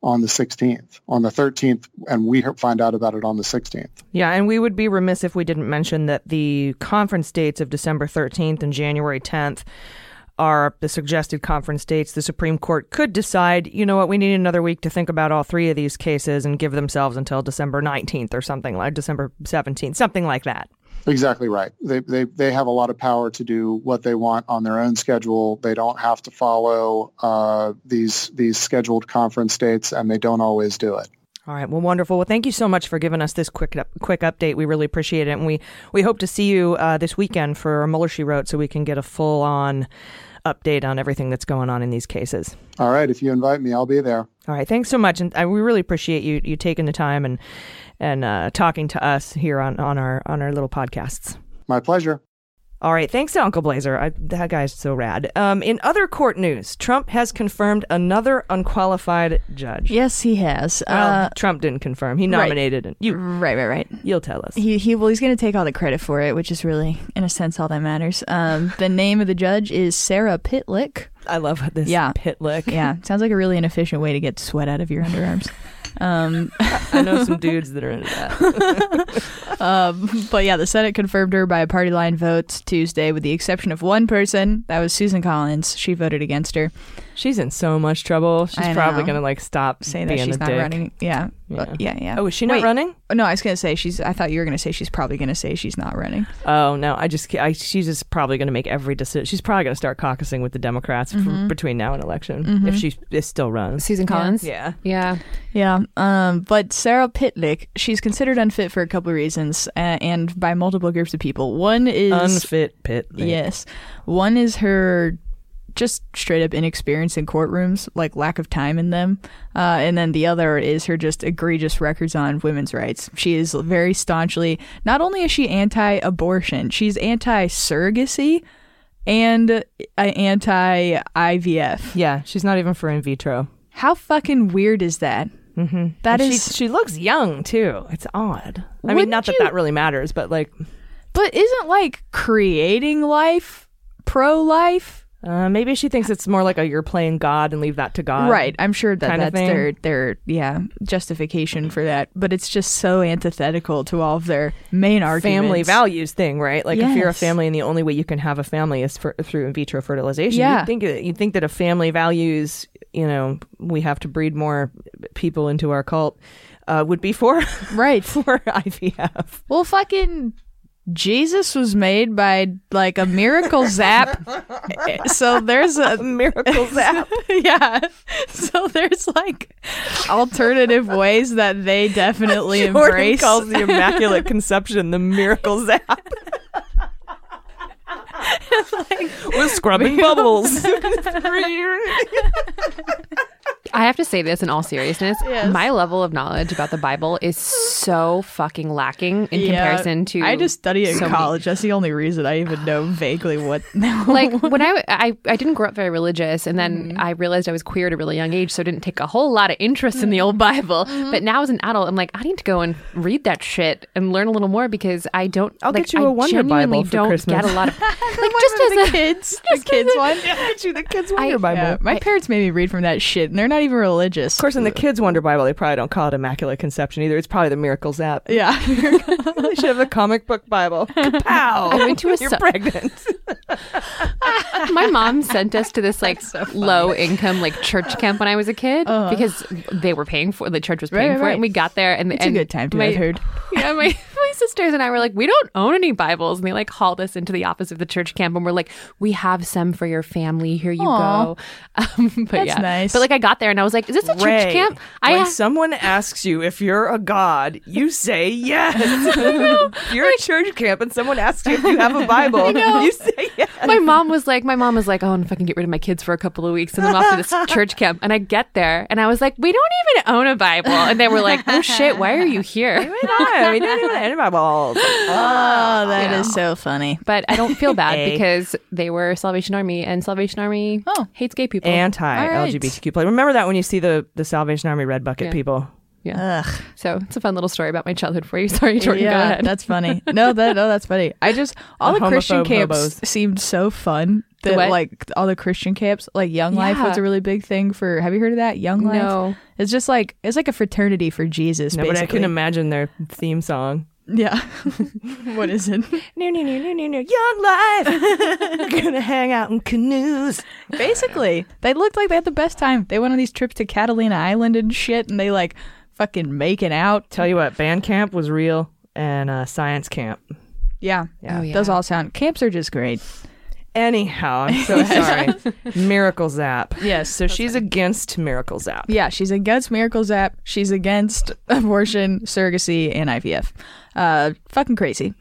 on the 16th, on the 13th, and we find out about it on the 16th. Yeah, and we would be remiss if we didn't mention that the conference dates of December 13th and January 10th are the suggested conference dates. The Supreme Court could decide, you know what, we need another week to think about all three of these cases and give themselves until December 19th or something like December 17th, something like that. Exactly right. They, they, they have a lot of power to do what they want on their own schedule. They don't have to follow uh, these these scheduled conference dates, and they don't always do it. All right. Well, wonderful. Well, thank you so much for giving us this quick quick update. We really appreciate it, and we we hope to see you uh, this weekend for Mueller She Wrote, so we can get a full on update on everything that's going on in these cases. All right. If you invite me, I'll be there. All right. Thanks so much, and I, we really appreciate you you taking the time and and uh, talking to us here on, on our on our little podcasts. My pleasure. All right, thanks to Uncle Blazer. I, that guy's so rad. Um, in other court news, Trump has confirmed another unqualified judge. Yes, he has. Well, Uh, Trump didn't confirm. He nominated it. You, right, right, right. you'll tell us. He, he well, he's going to take all the credit for it, which is really, in a sense, all that matters. Um, the name of the judge is Sarah Pitlyk. I love this Yeah. pit lick. Yeah, sounds like a really inefficient way to get sweat out of your underarms. Um, I know some dudes that are into that. um, but yeah, the Senate confirmed her by a party line vote Tuesday, with the exception of one person. That was Susan Collins. She voted against her. She's in so much trouble. She's I probably know. gonna like stop saying that being she's a not dick. running. Yeah, But- yeah, yeah. Oh, is she not Wait, running? No, I was gonna say she's. I thought you were gonna say she's probably gonna say she's not running. Oh no, I just I, she's just probably going to make every decision. She's probably going to start caucusing with the Democrats f- Mhm. between now and election Mhm. if she is still runs. Susan Collins. Yeah. Yeah. Yeah, um, but Sarah Pitlyk, she's considered unfit for a couple of reasons, uh, and by multiple groups of people. One is Unfit Pitlyk. Yes, one is her just straight up inexperience in courtrooms, like lack of time in them. Uh, and then the other is her just egregious records on women's rights. She is very staunchly, not only is she anti abortion, she's anti surrogacy and uh, anti IVF. Yeah, she's not even for in vitro. How fucking weird is that? Mm-hmm. That she, is, she looks young too. It's odd. I mean, not that you- that really matters, but like, but isn't like creating life pro life? Uh, maybe she thinks it's more like a you're playing God and leave that to God. right. I'm sure that that's their their yeah justification for that. But it's just so antithetical to all of their main arguments. Family values thing, right? Like if you're a family and the only way you can have a family is for, through in vitro fertilization, Yeah. you'd think you'd think that a family values, you know, we have to breed more people into our cult, uh, would be for Right. for IVF. Well, fucking Jesus was made by like a miracle zap. so there's a Miracle zap. yeah. So there's like alternative ways that they definitely Jordan embrace. calls the Immaculate Conception the miracle zap. With scrubbing bubbles. I have to say this in all seriousness. Yes. My level of knowledge about the Bible is so fucking lacking in Yeah. comparison to. I just study it in so many- college. That's the only reason I even know vaguely what. like when I, I I didn't grow up very religious, and then Mm-hmm. I realized I was queer at a really young age, so I didn't take a whole lot of interest in the old Bible. Mm-hmm. But now as an adult, I'm like, I need to go and read that shit and learn a little more because I don't. I'll like, get you I a Wonder Bible for don't Christmas. Get a lot of like just as the a kids, the kids one. Yeah, Get you the kids Wonder I- Bible. Yeah, my parents made me read from that shit, and they're not even religious. Of course, in the kids' Wonder Bible, they probably don't call it Immaculate Conception either. It's probably the Miracles app. Yeah. they should have a comic book Bible. Pow! I went to a You're su- pregnant. my mom sent us to this like low income like church camp when I was a kid uh-huh. because they were paying for the church was. Right, paying right, for it, and we got there and It's and a good time to my, have heard. Yeah, my my sisters and I were like, we don't own any Bibles, and they like hauled us into the office of the church camp, and we're like, we have some for your family. Here you Aw. go. Um, but That's yeah, nice. But like, I got there and I was like, is this a Ray, church camp? I when I someone asks you if you're a god, you say yes. you're a church camp and someone asks you if you have a Bible, you say yes. my mom was like, my mom was like, oh, and if I can get rid of my kids for a couple of weeks and then off to this church camp. And I get there and I was like, we don't even own a Bible. And they were like, oh shit, why are you here? No, we don't even have any Bibles. Oh, that is Yeah. so funny. But I don't feel bad A. because they were Salvation Army and Salvation Army Oh. hates gay people. Anti All right. LGBTQ play. Remember that when you see the, the Salvation Army red bucket Yeah. people. yeah. Ugh. So it's a fun little story about my childhood for you. Sorry, Jordan. go yeah, ahead. that's funny. No, that no, that's funny. I just all The the, Christian homophobe camps hobos. seemed so fun. That what? like all the Christian camps, like Young Life was a really big thing for. Have you heard of that? Young Life. No. It's just like it's like a fraternity for Jesus. No, but I basically. can imagine their theme song. Yeah. what is it? No, no, no, no, no, no. Young life. Gonna hang out in canoes. Basically, they looked like they had the best time. They went on these trips to Catalina Island and shit, and they like fucking making out. Tell you what, band camp was real and uh, science camp. Yeah, Yeah. Oh, yeah. Those all sound camps are just great. Anyhow, I'm so sorry. Miracle Zap. Yes. So she's against Miracle Zap. Yeah, she's against Miracle Zap. She's against abortion, surrogacy, and IVF. Uh, fucking crazy.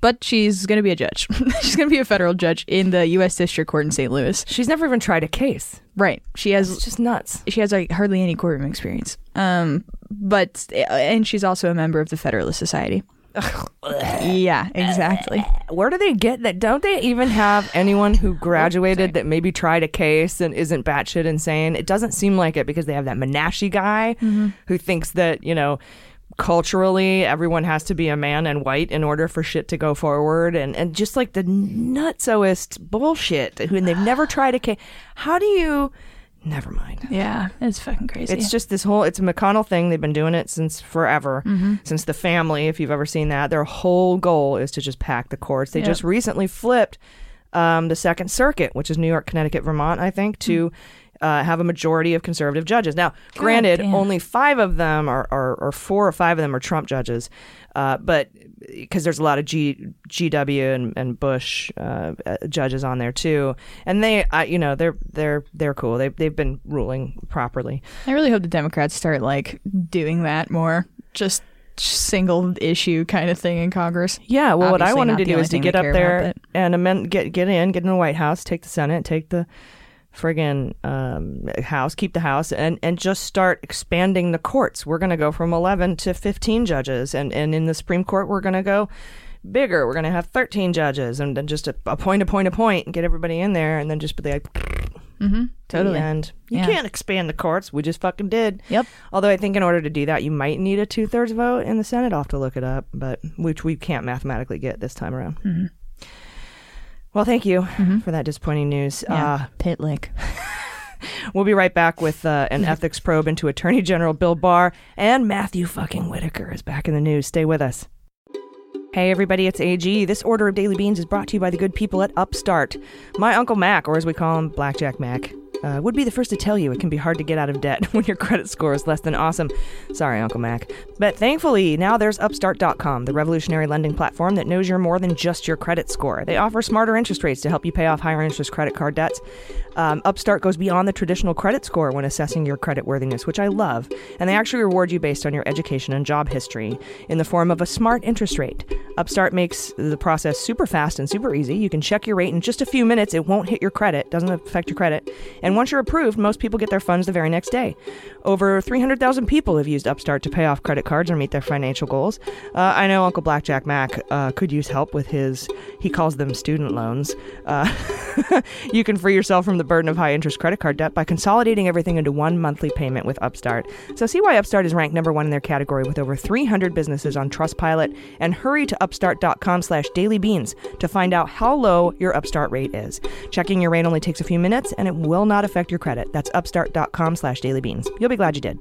But she's gonna be a judge. she's gonna be a federal judge in the U.S. District Court in St. Louis. She's never even tried a case. Right. She It's has just nuts. she has like hardly any courtroom experience. Um, but and she's also a member of the Federalist Society. yeah, exactly. Where do they get that? Don't they even have anyone who graduated that maybe tried a case and isn't batshit insane? It doesn't seem like it because they have that Menashi guy who thinks that, you know, culturally everyone has to be a man and white in order for shit to go forward and, and just like the nutsoest bullshit who and they've never tried a case. How do you never mind. Yeah, it's fucking crazy. It's just this whole it's a McConnell thing. They've been doing it since forever. Since the family, if you've ever seen that, their whole goal is to just pack the courts. They Yep. just recently flipped um, the Second Circuit, which is New York, Connecticut, Vermont, I think, to uh, have a majority of conservative judges. Now, granted, damn. only five of them are, are, or four or five of them are Trump judges, uh, but because there's a lot of G, GW and, and Bush uh, uh, judges on there too, and they, you know, they're they're they're cool. They they've been ruling properly. I really hope the Democrats start like doing that more. Just single issue kind of thing in Congress. Yeah, well, what I Obviously wanted to do is to get up there and amend, get get in, get in the White House, take the Senate, take the friggin' um, house, keep the house, and, and just start expanding the courts. We're going to go from 11 to 15 judges. And, and in the Supreme Court, we're going to go bigger. We're going to have 13 judges and then just a, a point, a point, a point, and get everybody in there and then just be like, Totally. And you Yeah. can't expand the courts. We just fucking did. Yep. Although I think in order to do that, you might need a two thirds vote in the Senate. I'll have to look it up, but which we can't mathematically get this time around. Mm-hmm. Well, thank you for that disappointing news. Yeah. Uh, Pit lick. we'll be right back with uh, an ethics probe into Attorney General Bill Barr and Matthew fucking Whitaker is back in the news. Stay with us. Hey everybody, it's AG. This order of Daily Beans is brought to you by the good people at Upstart. My Uncle Mac, or as we call him, Blackjack Mac, uh, would be the first to tell you it can be hard to get out of debt when your credit score is less than awesome. Sorry, Uncle Mac. But thankfully, now there's Upstart.com, the revolutionary lending platform that knows you're more than just your credit score. They offer smarter interest rates to help you pay off higher interest credit card debts. Um, Upstart goes beyond the traditional credit score when assessing your credit worthiness, which I love. And they actually reward you based on your education and job history in the form of a smart interest rate. Upstart makes the process super fast and super easy. You can check your rate in just a few minutes. It won't hit your credit, doesn't affect your credit. And once you're approved, most people get their funds the very next day. Over 300,000 people have used Upstart to pay off credit cards or meet their financial goals. Uh, I know Uncle Blackjack Mac uh, could use help with his, he calls them student loans. Uh, you can free yourself from the burden of high interest credit card debt by consolidating everything into one monthly payment with Upstart. So see why Upstart is ranked number one in their category with over 300 businesses on Trustpilot and hurry to upstart.com slash dailybeans to find out how low your Upstart rate is. Checking your rate only takes a few minutes and it will not affect your credit. That's upstart.com slash dailybeans. You'll be glad you did.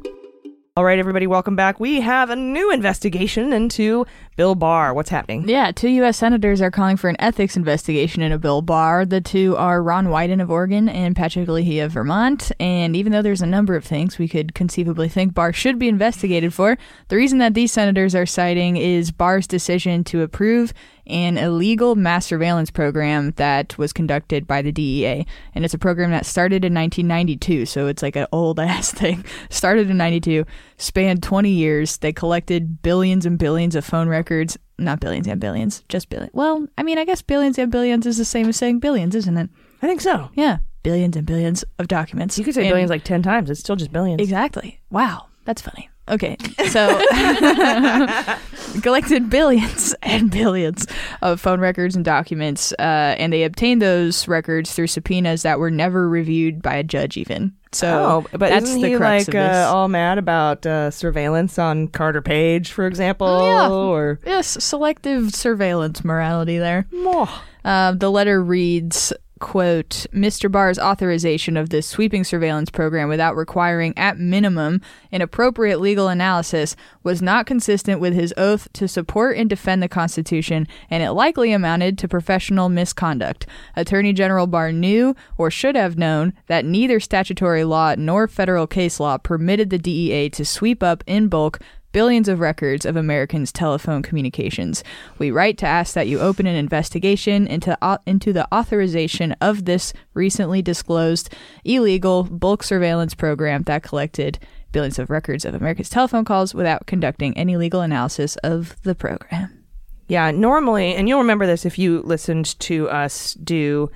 All right, everybody, welcome back. We have a new investigation into Bill Barr. What's happening? Yeah, two U.S. senators are calling for an ethics investigation into Bill Barr. The two are Ron Wyden of Oregon and Patrick Leahy of Vermont. And even though there's a number of things we could conceivably think Barr should be investigated for, the reason that these senators are citing is Barr's decision to approve an illegal mass surveillance program that was conducted by the DEA. And it's a program that started in 1992, so it's like an old ass thing. Started in 92, spanned 20 years. They collected billions and billions of phone records. Not billions and billions, just billion. Well, I mean, I guess billions and billions is the same as saying billions, isn't it? I think so. Yeah, billions and billions of documents. You could say And- billions like 10 times. It's still just billions. Exactly. Wow, that's funny. Okay, so collected billions and billions of phone records and documents, uh, and they obtained those records through subpoenas that were never reviewed by a judge, even. So, Oh, but that's isn't the he like uh, all mad about uh, surveillance on Carter Page, for example? Yeah. Or yes, selective surveillance morality there. oh, Uh, the letter reads, quote, Mr. Barr's authorization of this sweeping surveillance program without requiring, at minimum, an appropriate legal analysis was not consistent with his oath to support and defend the Constitution, and it likely amounted to professional misconduct. Attorney General Barr knew, or should have known, that neither statutory law nor federal case law permitted the DEA to sweep up in bulk billions of records of Americans' telephone communications. We write to ask that you open an investigation into au- into the authorization of this recently disclosed illegal bulk surveillance program that collected billions of records of Americans' telephone calls without conducting any legal analysis of the program. yeah. Normally, and you'll remember this if you listened to us do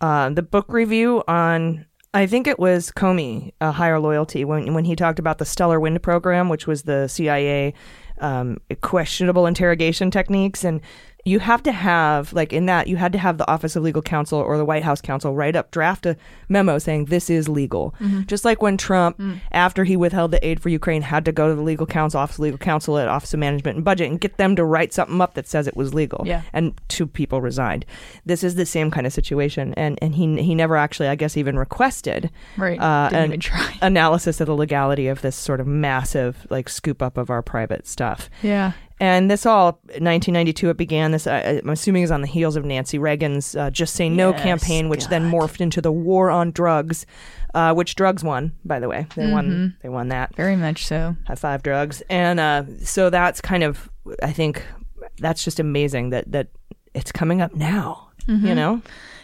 uh, the book review on. I think it was Comey, uh, Higher Loyalty, when when he talked about the Stellar Wind program, which was the CIA um, questionable interrogation techniques, and you have to have like in that you had to have the Office of Legal Counsel or the White House counsel write up draft a memo saying this is legal. Just like when Trump, after he withheld the aid for Ukraine, had to go to the legal counsel, Office of Legal Counsel at Office of Management and Budget and get them to write something up that says it was legal. Yeah. And two people resigned. This is the same kind of situation, and and he he never actually, I guess, even requested Right. uh, an analysis of the legality of this sort of massive like scoop up of our private stuff. Yeah. And this all 1992 it began. This uh, I'm assuming is on the heels of Nancy Reagan's uh, "Just Say No" Yes, campaign, which then morphed into the war on drugs, uh, which drugs won. By the way, they Mm-hmm. won. They won that. Very much so. High five drugs. And uh, so that's kind of I think that's just amazing that that it's coming up now. Mm-hmm. You know.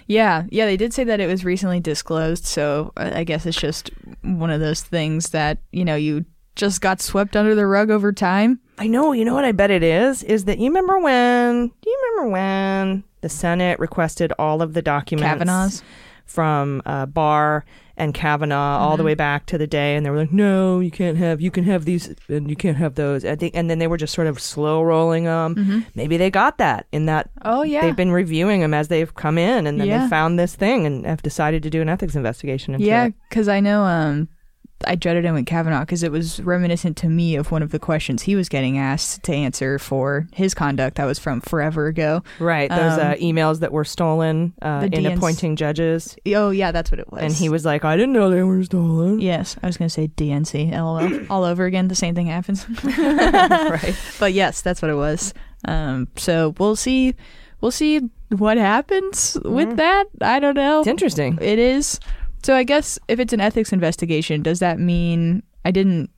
Yeah, yeah, they did say that it was recently disclosed, so I I guess it's just one of those things that, you know, you just got swept under the rug over time. I know. You know what I bet it is? Is that you remember when? Do you remember when the Senate requested all of the documents Kavanaugh's. from uh, Barr and Kavanaugh all the way back to the day, and they were like, "No, you can't have. You can have these, and you can't have those." I think, and then they were just sort of slow rolling them. Maybe they got that in that Oh yeah. they've been reviewing them as they've come in, and then Yeah. they found this thing and have decided to do an ethics investigation into Yeah, because I know um, I dreaded him with Kavanaugh because it was reminiscent to me of one of the questions he was getting asked to answer for his conduct. That was from forever ago. Right, those Um, uh, emails that were stolen uh, in DNC appointing judges, Oh yeah, that's what it was. and he was like, "I didn't know they were stolen." Yes, I was going to say DNC, LOL, all over again. The same thing happens. right. but yes, that's what it was. Um, so we'll see. We'll see what happens with that. I don't know. It's interesting. It is. So I guess if it's an ethics investigation, does that mean I didn't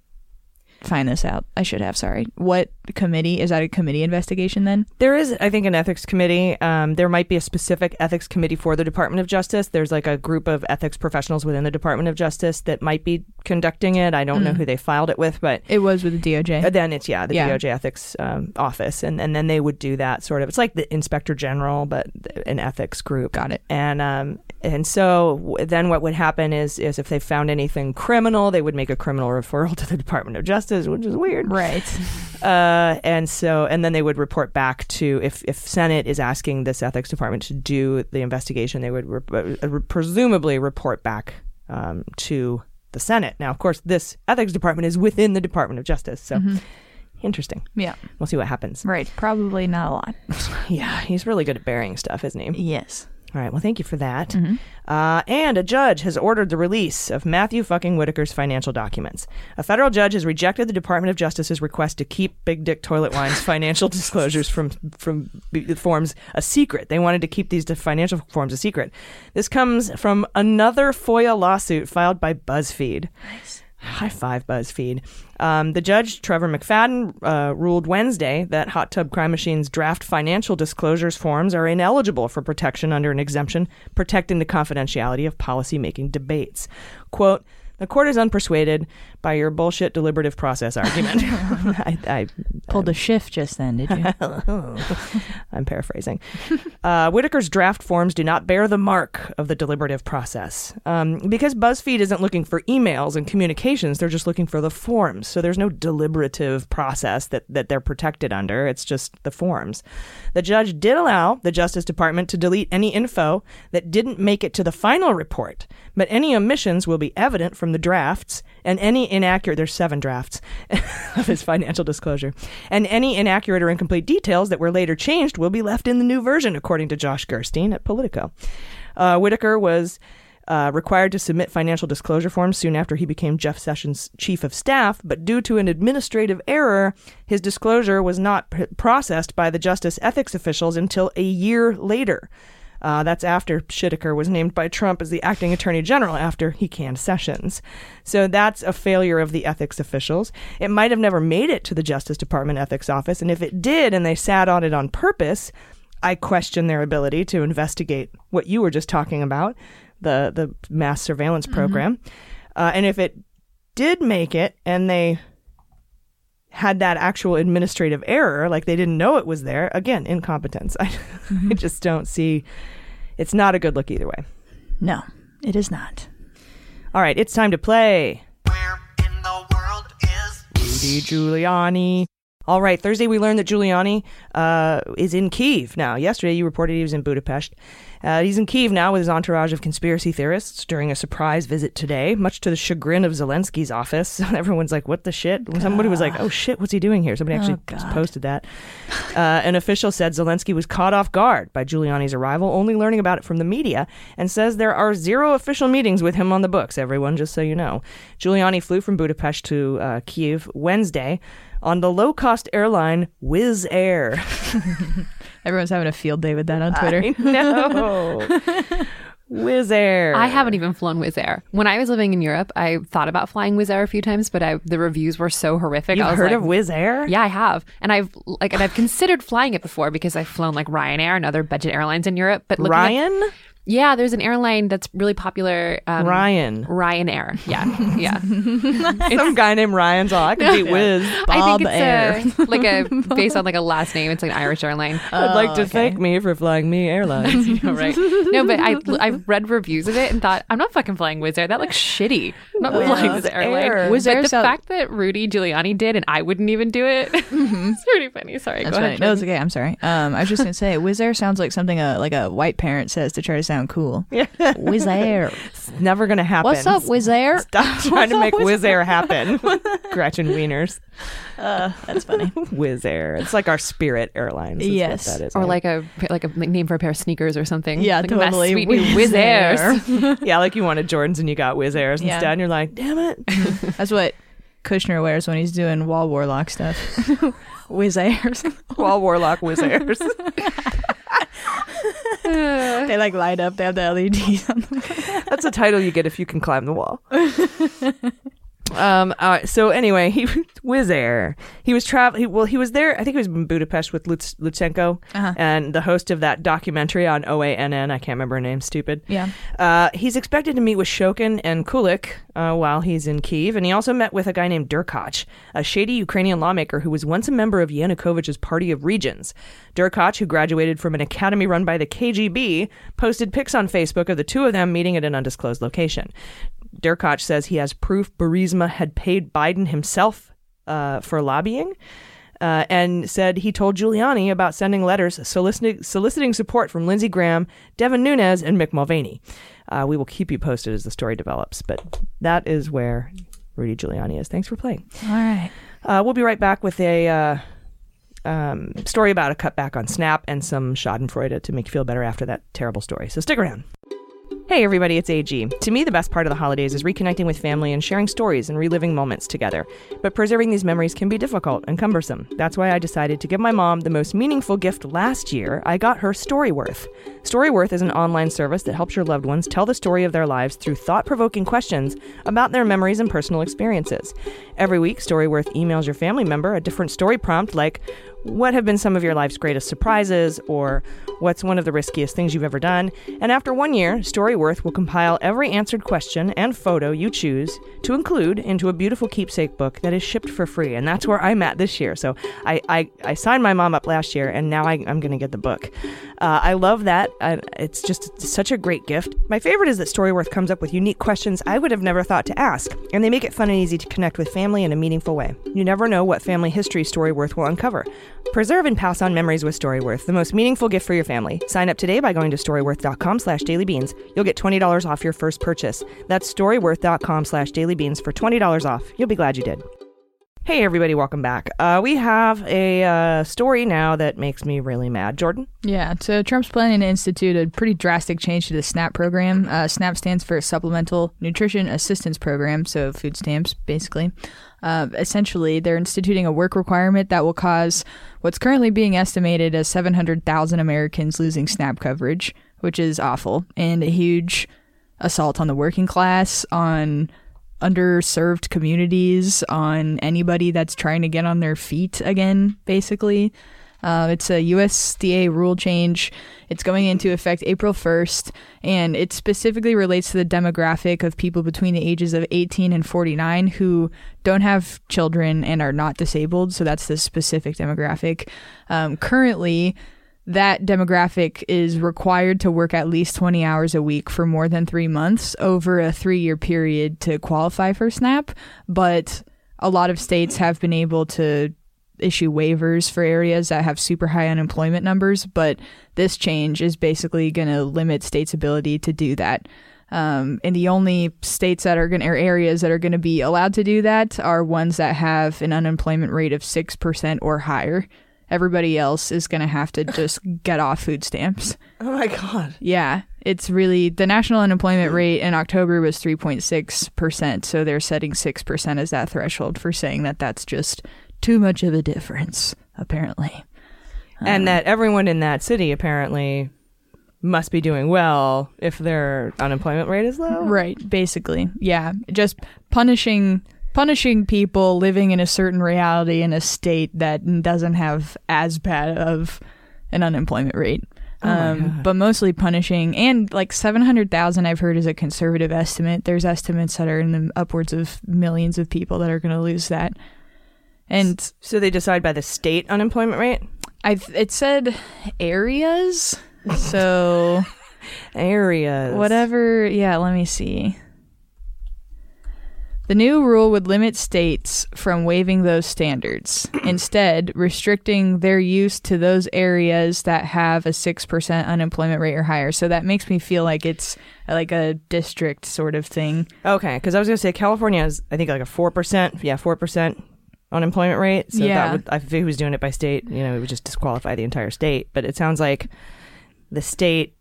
find this out? I should have. Sorry. What committee is that? A committee investigation then? There is, I think, an ethics committee. Um, there might be a specific ethics committee for the Department of Justice. There's like a group of ethics professionals within the Department of Justice that might be conducting it. I don't know who they filed it with, but It was with the DOJ. Uh, then it's yeah the Yeah. DOJ ethics um, office, and and then they would do that sort of. It's like the inspector general, but an ethics group. Got it. And um and so then what would happen is is if they found anything criminal, they would make a criminal referral to the Department of Justice, which is weird. Right. Uh, and so and then they would report back to if if Senate is asking this ethics department to do the investigation, they would re- uh, presumably report back um, to the Senate. Now, of course, this ethics department is within the Department of Justice, so interesting. Yeah. We'll see what happens. Right. Probably not a lot. Yeah, he's really good at burying stuff, isn't he? Yes. All right. Well, thank you for that. Uh, and a judge has ordered the release of Matthew fucking Whitaker's financial documents. A federal judge has rejected the Department of Justice's request to keep Big Dick Toilet Wine's financial disclosures from from forms a secret. They wanted to keep these financial forms a secret. This comes from another FOIA lawsuit filed by BuzzFeed. High five, BuzzFeed. Um, the judge, Trevor McFadden, uh, ruled Wednesday that Hot Tub Crime Machine's draft financial disclosures forms are ineligible for protection under an exemption protecting the confidentiality of policymaking debates. Quote, the court is unpersuaded by your bullshit deliberative process argument. I, I, Pulled a shift just then, did you? I'm paraphrasing. Uh, Whitaker's draft forms do not bear the mark of the deliberative process. Um, because BuzzFeed isn't looking for emails and communications, they're just looking for the forms. So there's no deliberative process that, that they're protected under. It's just the forms. The judge did allow the Justice Department to delete any info that didn't make it to the final report, but any omissions will be evident from the drafts, and any inaccurate, there's seven drafts of his financial disclosure, and any inaccurate or incomplete details that were later changed will be left in the new version, according to Josh Gerstein at Politico. Uh, Whitaker was uh, required to submit financial disclosure forms soon after he became Jeff Sessions' chief of staff, but due to an administrative error, his disclosure was not pr- processed by the justice ethics officials until a year later. Uh, that's after Whitaker was named by Trump as the acting attorney general after he canned Sessions. So that's a failure of the ethics officials. It might have never made it to the Justice Department ethics office, and if it did and they sat on it on purpose, I question their ability to investigate what you were just talking about the, the mass surveillance program. Uh, and if it did make it and they had that actual administrative error, like they didn't know it was there, again, incompetence. I, I just don't see. It's not a good look either way. No, it is not. All right, it's time to play. Where in the world is Rudy Giuliani. All right, Thursday we learned that Giuliani uh, is in Kiev now. Yesterday you reported he was in Budapest. Uh, he's in Kiev now with his entourage of conspiracy theorists during a surprise visit today, much to the chagrin of Zelensky's office. Everyone's like, "What the shit?" Somebody was like, "Oh shit, what's he doing here?" Somebody actually God. posted that. Uh, an official said Zelensky was caught off guard by Giuliani's arrival, only learning about it from the media, and says there are zero official meetings with him on the books. Everyone, just so you know, Giuliani flew from Budapest to uh, Kiev Wednesday on the low-cost airline Wizz Air. Everyone's having a field day with that on Twitter. I know. Wizz Air. I haven't even flown Wizz Air. When I was living in Europe, I thought about flying Wizz Air a few times, but I, the reviews were so horrific. You've I was heard like, of Wizz Air? Yeah, I have, and I've like, and I've considered flying it before because I've flown like Ryanair and other budget airlines in Europe. But looking at- Ryan? Yeah, there's an airline that's really popular. Um, Ryan. Ryanair. Yeah, yeah. Some guy named Ryan's all I could beat Wiz. I Bob think it's a, like a based on like a last name. It's like an Irish airline. I'd like to okay. thank me for flying me airlines. You know, right? No, but I I read reviews of it and thought I'm not fucking flying Wizz Air. That looks shitty. I'm not flying this airline. Air. Wizz but Air the sound- fact that Rudy Giuliani did and I wouldn't even do it, it's pretty funny. Sorry, That's go funny. ahead. No, it's okay. I'm sorry. Um, I was just gonna say, Wizz Air sounds like something a like a white parent says to try to sound cool. Yeah. Wizz Air. It's never gonna happen. What's up, Wizz Air? Stop trying to make Wizz Air happen. Gretchen Wieners. Uh, that's funny. Wizz Air. It's like our Spirit Airlines. is what Yes. that is. or right? like a like a name for a pair of sneakers or something. Yeah, like totally. sweet new Wizz Airs. yeah, like you wanted Jordans and you got Wizz Airs Yeah. instead. And you're like, damn it. That's what Kushner wears when he's doing wall warlock stuff. Wizz Airs. Wall Warlock Wizz Airs. they like light up. They have the LEDs on them. That's a title you get if you can climb the wall. um. All right. So anyway, he Wizz Air. He was traveling. Well, he was there. I think he was in Budapest with Lutz, Lutsenko Uh-huh. and the host of that documentary on OANN. I can't remember her name. Stupid. Yeah. Uh, he's expected to meet with Shokin and Kulik uh, while he's in Kiev, and he also met with a guy named Derkach, a shady Ukrainian lawmaker who was once a member of Yanukovych's Party of Regions. Derkach, who graduated from an academy run by the KGB, posted pics on Facebook of the two of them meeting at an undisclosed location. Derkach says he has proof Burisma had paid Biden himself uh, for lobbying. Uh, and said he told Giuliani about sending letters soliciting, soliciting support from Lindsey Graham, Devin Nunes, and Mick Mulvaney. Uh, we will keep you posted as the story develops, but that is where Rudy Giuliani is. Thanks for playing. All right. Uh, we'll be right back with a uh, um, story about a cutback on Snap and some Schadenfreude to make you feel better after that terrible story. So stick around. Hey everybody, it's AG. To me, the best part of the holidays is reconnecting with family and sharing stories and reliving moments together. But preserving these memories can be difficult and cumbersome. That's why I decided to give my mom the most meaningful gift last year. I got her Storyworth. Storyworth is an online service that helps your loved ones tell the story of their lives through thought provoking questions about their memories and personal experiences. Every week, Storyworth emails your family member a different story prompt like, what have been some of your life's greatest surprises, or what's one of the riskiest things you've ever done? And after one year, Storyworth will compile every answered question and photo you choose to include into a beautiful keepsake book that is shipped for free. And that's where I'm at this year. So I, I, I signed my mom up last year, and now I, I'm going to get the book. Uh, I love that. Uh, it's just such a great gift. My favorite is that Storyworth comes up with unique questions I would have never thought to ask, and they make it fun and easy to connect with family in a meaningful way. You never know what family history Storyworth will uncover. Preserve and pass on memories with Storyworth, the most meaningful gift for your family. Sign up today by going to storyworth.com slash dailybeans. You'll get $20 off your first purchase. That's storyworth.com slash dailybeans for $20 off. You'll be glad you did. Hey everybody, welcome back. Uh, we have a uh, story now that makes me really mad. Jordan? Yeah, so Trump's planning to institute a pretty drastic change to the SNAP program. Uh, SNAP stands for Supplemental Nutrition Assistance Program, so food stamps, basically. Uh, essentially, they're instituting a work requirement that will cause what's currently being estimated as 700,000 Americans losing SNAP coverage, which is awful, and a huge assault on the working class, on underserved communities, on anybody that's trying to get on their feet again, basically. Uh, it's a USDA rule change. It's going into effect April 1st, and it specifically relates to the demographic of people between the ages of 18 and 49 who don't have children and are not disabled. So that's the specific demographic. Um, currently, that demographic is required to work at least 20 hours a week for more than three months over a three year period to qualify for SNAP. But a lot of states have been able to issue waivers for areas that have super high unemployment numbers, but this change is basically going to limit states' ability to do that. Um, and the only states that are going to, or areas that are going to be allowed to do that are ones that have an unemployment rate of 6% or higher. Everybody else is going to have to just get off food stamps. Oh my God. Yeah, it's really the national unemployment hmm. rate in October was 3.6%. So they're setting 6% as that threshold for saying that that's just too much of a difference, apparently. and um, that everyone in that city apparently must be doing well if their unemployment rate is low. Right, basically. Yeah, just punishing punishing people living in a certain reality in a state that doesn't have as bad of an unemployment rate. um, but mostly punishing. And like 700,000, I've heard, is a conservative estimate. There's estimates that are in the upwards of millions of people that are going to lose that. And So they decide by the state unemployment rate? I it said areas. So Areas. whatever, yeah, let me see. The new rule would limit states from waiving those standards, instead, restricting their use to those areas that have a 6% unemployment rate or higher. So that makes me feel like it's like a district sort of thing. Okay, because I was going to say California is, I think, like a 4%. Yeah, 4% unemployment rate. So Yeah. that would, if he was doing it by state, you know, it would just disqualify the entire state. But it sounds like the state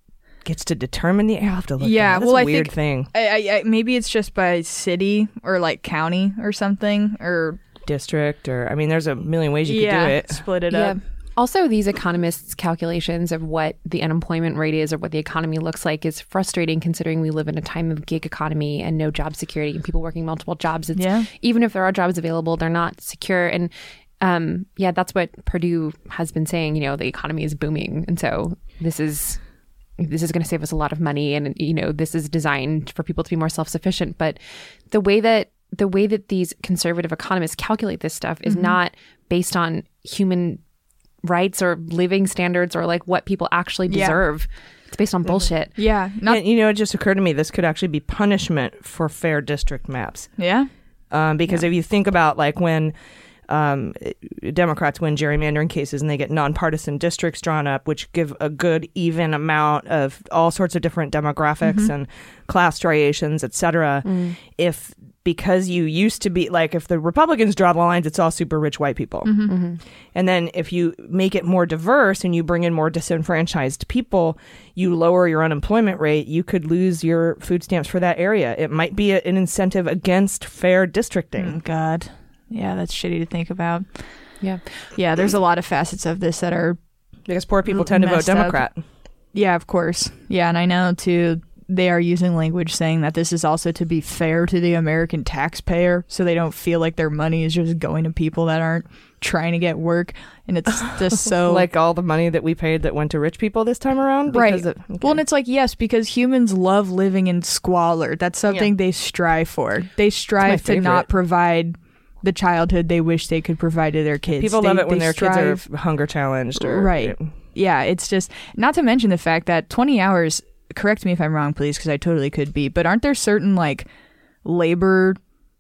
gets to determine the. I'll have to look. Yeah, that. That's well, a I weird think- thing. I, I, I, maybe it's just by city or like county or something, or District, or I mean, there's a million ways you yeah, could do it. split it Yeah. up. Also, these economists' calculations of what the unemployment rate is or what the economy looks like is frustrating considering we live in a time of gig economy and no job security and people working multiple jobs. It's, Yeah. Even if there are jobs available, they're not secure. And um, yeah, that's what Perdue has been saying. You know, the economy is booming. And so this is. This is going to save us a lot of money, and you know this is designed for people to be more self-sufficient. But the way that the way that these conservative economists calculate this stuff is not based on human rights or living standards or like what people actually Yeah. deserve. It's based on bullshit. Yeah, not And, you know, it just occurred to me this could actually be punishment for fair district maps. yeah. Um, because if you think about like when um, Democrats win gerrymandering cases and they get nonpartisan districts drawn up, which give a good even amount of all sorts of different demographics mm-hmm. and class striations, et cetera. Mm. If because you used to be like if the Republicans draw the lines, it's all super rich white people. Mm-hmm. Mm-hmm. And then if you make it more diverse and you bring in more disenfranchised people, you lower your unemployment rate, you could lose your food stamps for that area. It might be a, an incentive against fair districting. Oh, God. Yeah, that's shitty to think about. Yeah. Yeah, there's a lot of facets of this that are Because poor people tend to vote Messed up. Democrat. Yeah, of course. Yeah, and I know too they are using language saying that this is also to be fair to the American taxpayer so they don't feel like their money is just going to people that aren't trying to get work and it's just so Like all the money that we paid that went to rich people this time around. Right. of- Well, and it's like yes, because humans love living in squalor. That's something they strive for. They strive to not provide the childhood they wish they could provide to their kids. people They- love it when their strive- kids are hunger challenged or Right. Yeah, it's just not to mention the fact that 20 hours, correct me if I'm wrong, please, because I totally could be, but aren't there certain like labor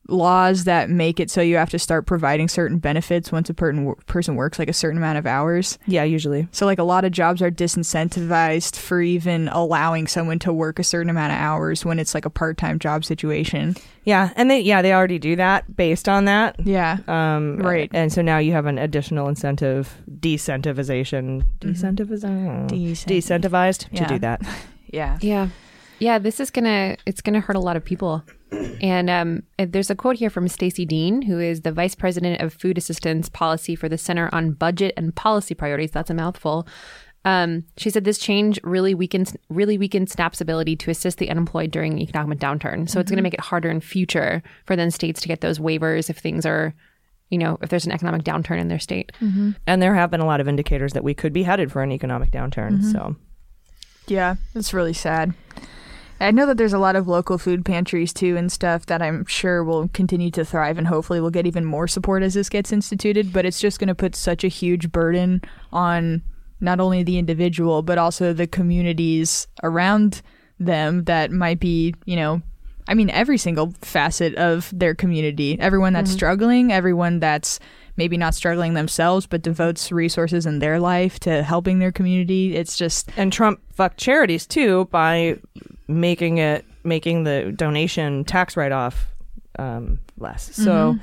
laws that make it so you have to start providing certain benefits once a per- person works like a certain amount of hours? Yeah, usually. So, like, a lot of jobs are disincentivized for even allowing someone to work a certain amount of hours when it's like a part time job situation. Yeah, and they yeah they already do that based on that. Yeah. Um, Right. And so now you have an additional incentive, decentivization, decentivization, Decent- decentivized to Yeah. do that. Yeah. Yeah. Yeah, this is gonna it's gonna hurt a lot of people. And um, there's a quote here from Stacy Dean, who is the vice president of food assistance policy for the Center on Budget and Policy Priorities. That's a mouthful. Um, she said this change really weakens really weakens SNAP's ability to assist the unemployed during economic downturn. So it's going to make it harder in future for then states to get those waivers if things are, you know, if there's an economic downturn in their state. And there have been a lot of indicators that we could be headed for an economic downturn. So Yeah, it's really sad. I know that there's a lot of local food pantries too and stuff that I'm sure will continue to thrive and hopefully will get even more support as this gets instituted, but it's just going to put such a huge burden on not only the individual but also the communities around them that might be, you know, I mean every single facet of their community. Everyone that's mm-hmm. struggling, everyone that's maybe not struggling themselves but devotes resources in their life to helping their community. It's just and Trump fucked charities too by making it making the donation tax write off um, less. So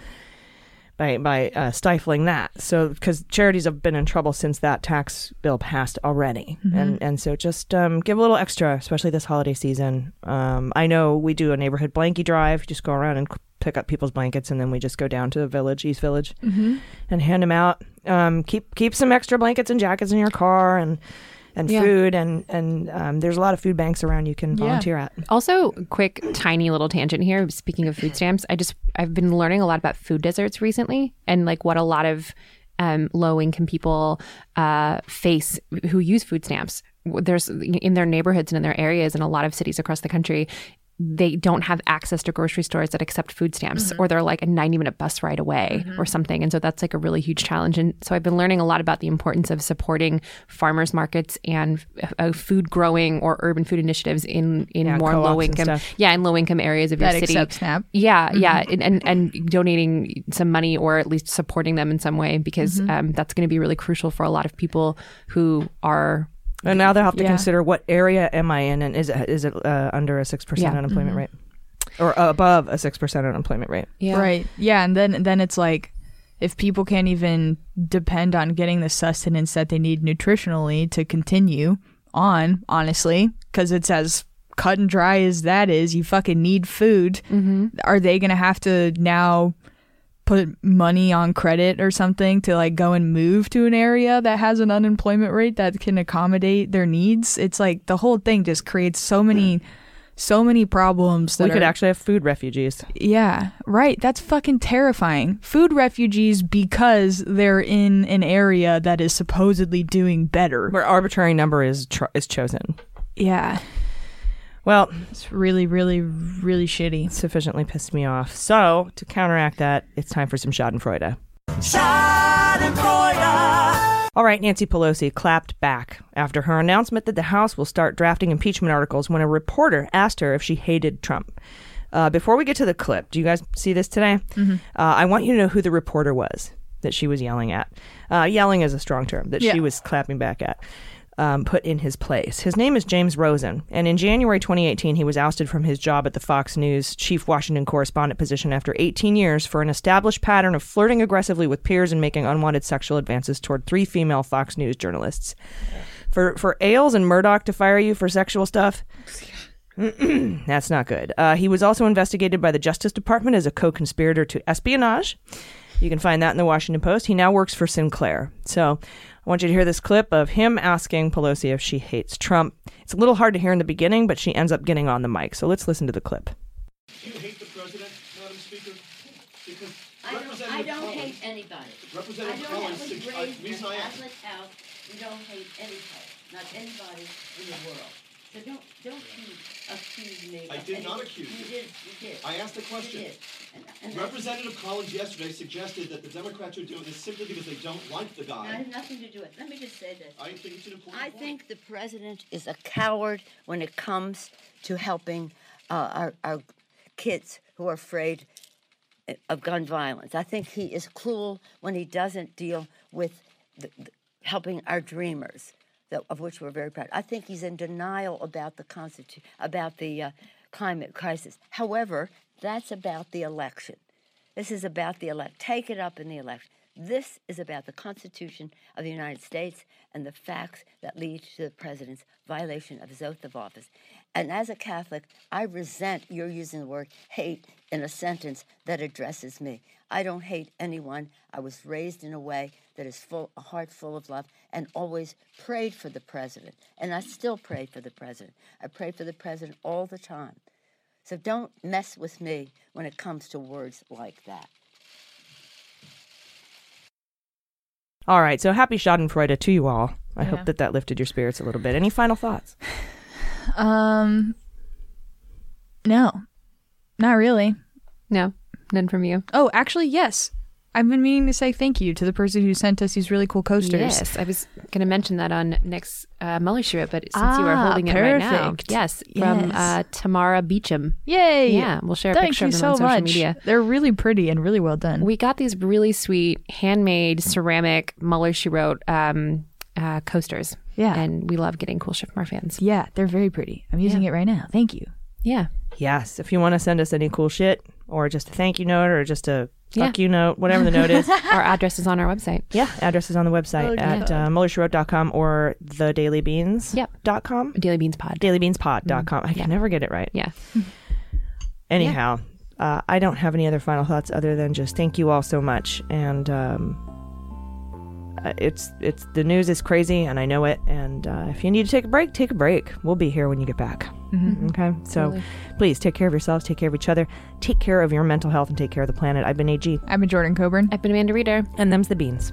by by uh, stifling that, so because charities have been in trouble since that tax bill passed already, and and so just um, give a little extra, especially this holiday season. Um, I know we do a neighborhood blankie drive, just go around and pick up people's blankets, and then we just go down to the village, East Village, and hand them out. Um, keep keep some extra blankets and jackets in your car, and and Yeah. food, and and um, there's a lot of food banks around you can volunteer at. Also, quick tiny little tangent here. Speaking of food stamps, I just I've been learning a lot about food deserts recently, and like what a lot of um, low income people uh, face who use food stamps. There's in their neighborhoods and in their areas in a lot of cities across the country. They don't have access to grocery stores that accept food stamps, or they're like a 90 minute bus ride away or something. And so that's like a really huge challenge. And so I've been learning a lot about the importance of supporting farmers markets and uh, food growing or urban food initiatives in, in Yeah, more low income yeah, in low income areas of your That city. accept SNAP. Yeah, yeah, and, and and donating some money or at least supporting them in some way because um, that's going to be really crucial for a lot of people who are. And now they'll have to Yeah. consider what area am I in, and is it is it uh, under a six percent Yeah. unemployment rate, or above a six percent unemployment rate? Yeah. Right. Yeah, and then then it's like if people can't even depend on getting the sustenance that they need nutritionally to continue on, honestly, because it's as cut and dry as that is, you fucking need food. Mm-hmm. Are they gonna have to now put money on credit or something to like go and move to an area that has an unemployment rate that can accommodate their needs? It's like the whole thing just creates so many. So many problems that we could are- actually have food refugees. yeah, right. That's fucking terrifying. Food refugees because they're in an area that is supposedly doing better. Where arbitrary number is tr- is chosen. Yeah, Well, it's really, really, really shitty. sufficiently pissed me off. So to counteract that, it's time for some Schadenfreude. Schadenfreude! All right, Nancy Pelosi clapped back after her announcement that the House will start drafting impeachment articles when a reporter asked her if she hated Trump. Uh, before we get to the clip, do you guys see this today? Uh, I want you to know who the reporter was that she was yelling at. Uh, yelling is a strong term that Yeah. she was clapping back at. Um, put in his place. His name is James Rosen, and in January 2018, he was ousted from his job at the Fox News chief Washington correspondent position after 18 years for an established pattern of flirting aggressively with peers and making unwanted sexual advances toward three female Fox News journalists. For for Ailes and Murdoch to fire you for sexual stuff, that's not good. Uh, he was also investigated by the Justice Department as a co-conspirator to espionage. You can find that in the Washington Post. He now works for Sinclair. So I want you to hear this clip of him asking Pelosi if she hates Trump. It's a little hard to hear in the beginning, but she ends up getting on the mic. So let's listen to the clip. Do you hate the president, Madam Speaker? Because I don't, I don't Collins- hate anybody. I Representative don't Collins, have sug- I- raised in reason a I asked- Catholic house. We don't hate anybody, not anybody in the world. So don't, don't you accuse me I of did any- not accuse You you. did, you did. I asked a question. You did. And, and that's- Representative Collins yesterday suggested that the Democrats are doing this simply because they don't like the that guy. has nothing to do with, let me just say this. I think it's an important I point. think the president is a coward when it comes to helping uh, our, our kids who are afraid of gun violence. I think he is cruel when he doesn't deal with the, the, helping our dreamers, that, of which we're very proud. I think he's in denial about the constitu- about the uh, climate crisis. However, that's about the election. This is about the elect. Take it up in the election. This is about the Constitution of the United States and the facts that lead to the president's violation of his oath of office. And as a Catholic, I resent your using the word hate in a sentence that addresses me. I don't hate anyone. I was raised in a way that is full, a heart full of love, and always prayed for the president. And I still pray for the president. I pray for the president all the time. So don't mess with me when it comes to words like that. All right, so happy Schadenfreude to you all. I hope that that lifted your spirits a little bit. Any final thoughts? Um, no, not really. No, none from you. Oh, actually, yes. I've been meaning to say thank you to the person who sent us these really cool coasters. Yes, I was going to mention that on next uh, Mully Show, but since you are Ah, holding it right now, perfect. yes, from Yes. uh, Tamara Beecham. Yay! Yeah, we'll share a Thank picture of them so on social much. media. They're really pretty and really well done. We got these really sweet handmade ceramic Mueller She Wrote um, uh, coasters. Yeah. and we love getting cool shit from our fans. yeah, they're very pretty. I'm using it right now. Thank you. Yeah, Yes, if you want to send us any cool shit or just a thank you note or just a fuck Yeah. you note, whatever the note is. our address is on our website. Yeah, address is on the website at uh, muellershewrote.com or thedailybeans.com. Yep. Daily Beans Pod. Dailybeanspod.com. I can never get it right. Yeah. Anyhow, uh, I don't have any other final thoughts other than just thank you all so much. And um, uh, it's it's the news is crazy, and I know it. And uh, if you need to take a break, take a break. We'll be here when you get back. Okay, so Totally. please take care of yourselves, take care of each other, take care of your mental health, and take care of the planet. I've been AG, I've been Jordan Coburn. I've been Amanda Reeder. and them's the beans.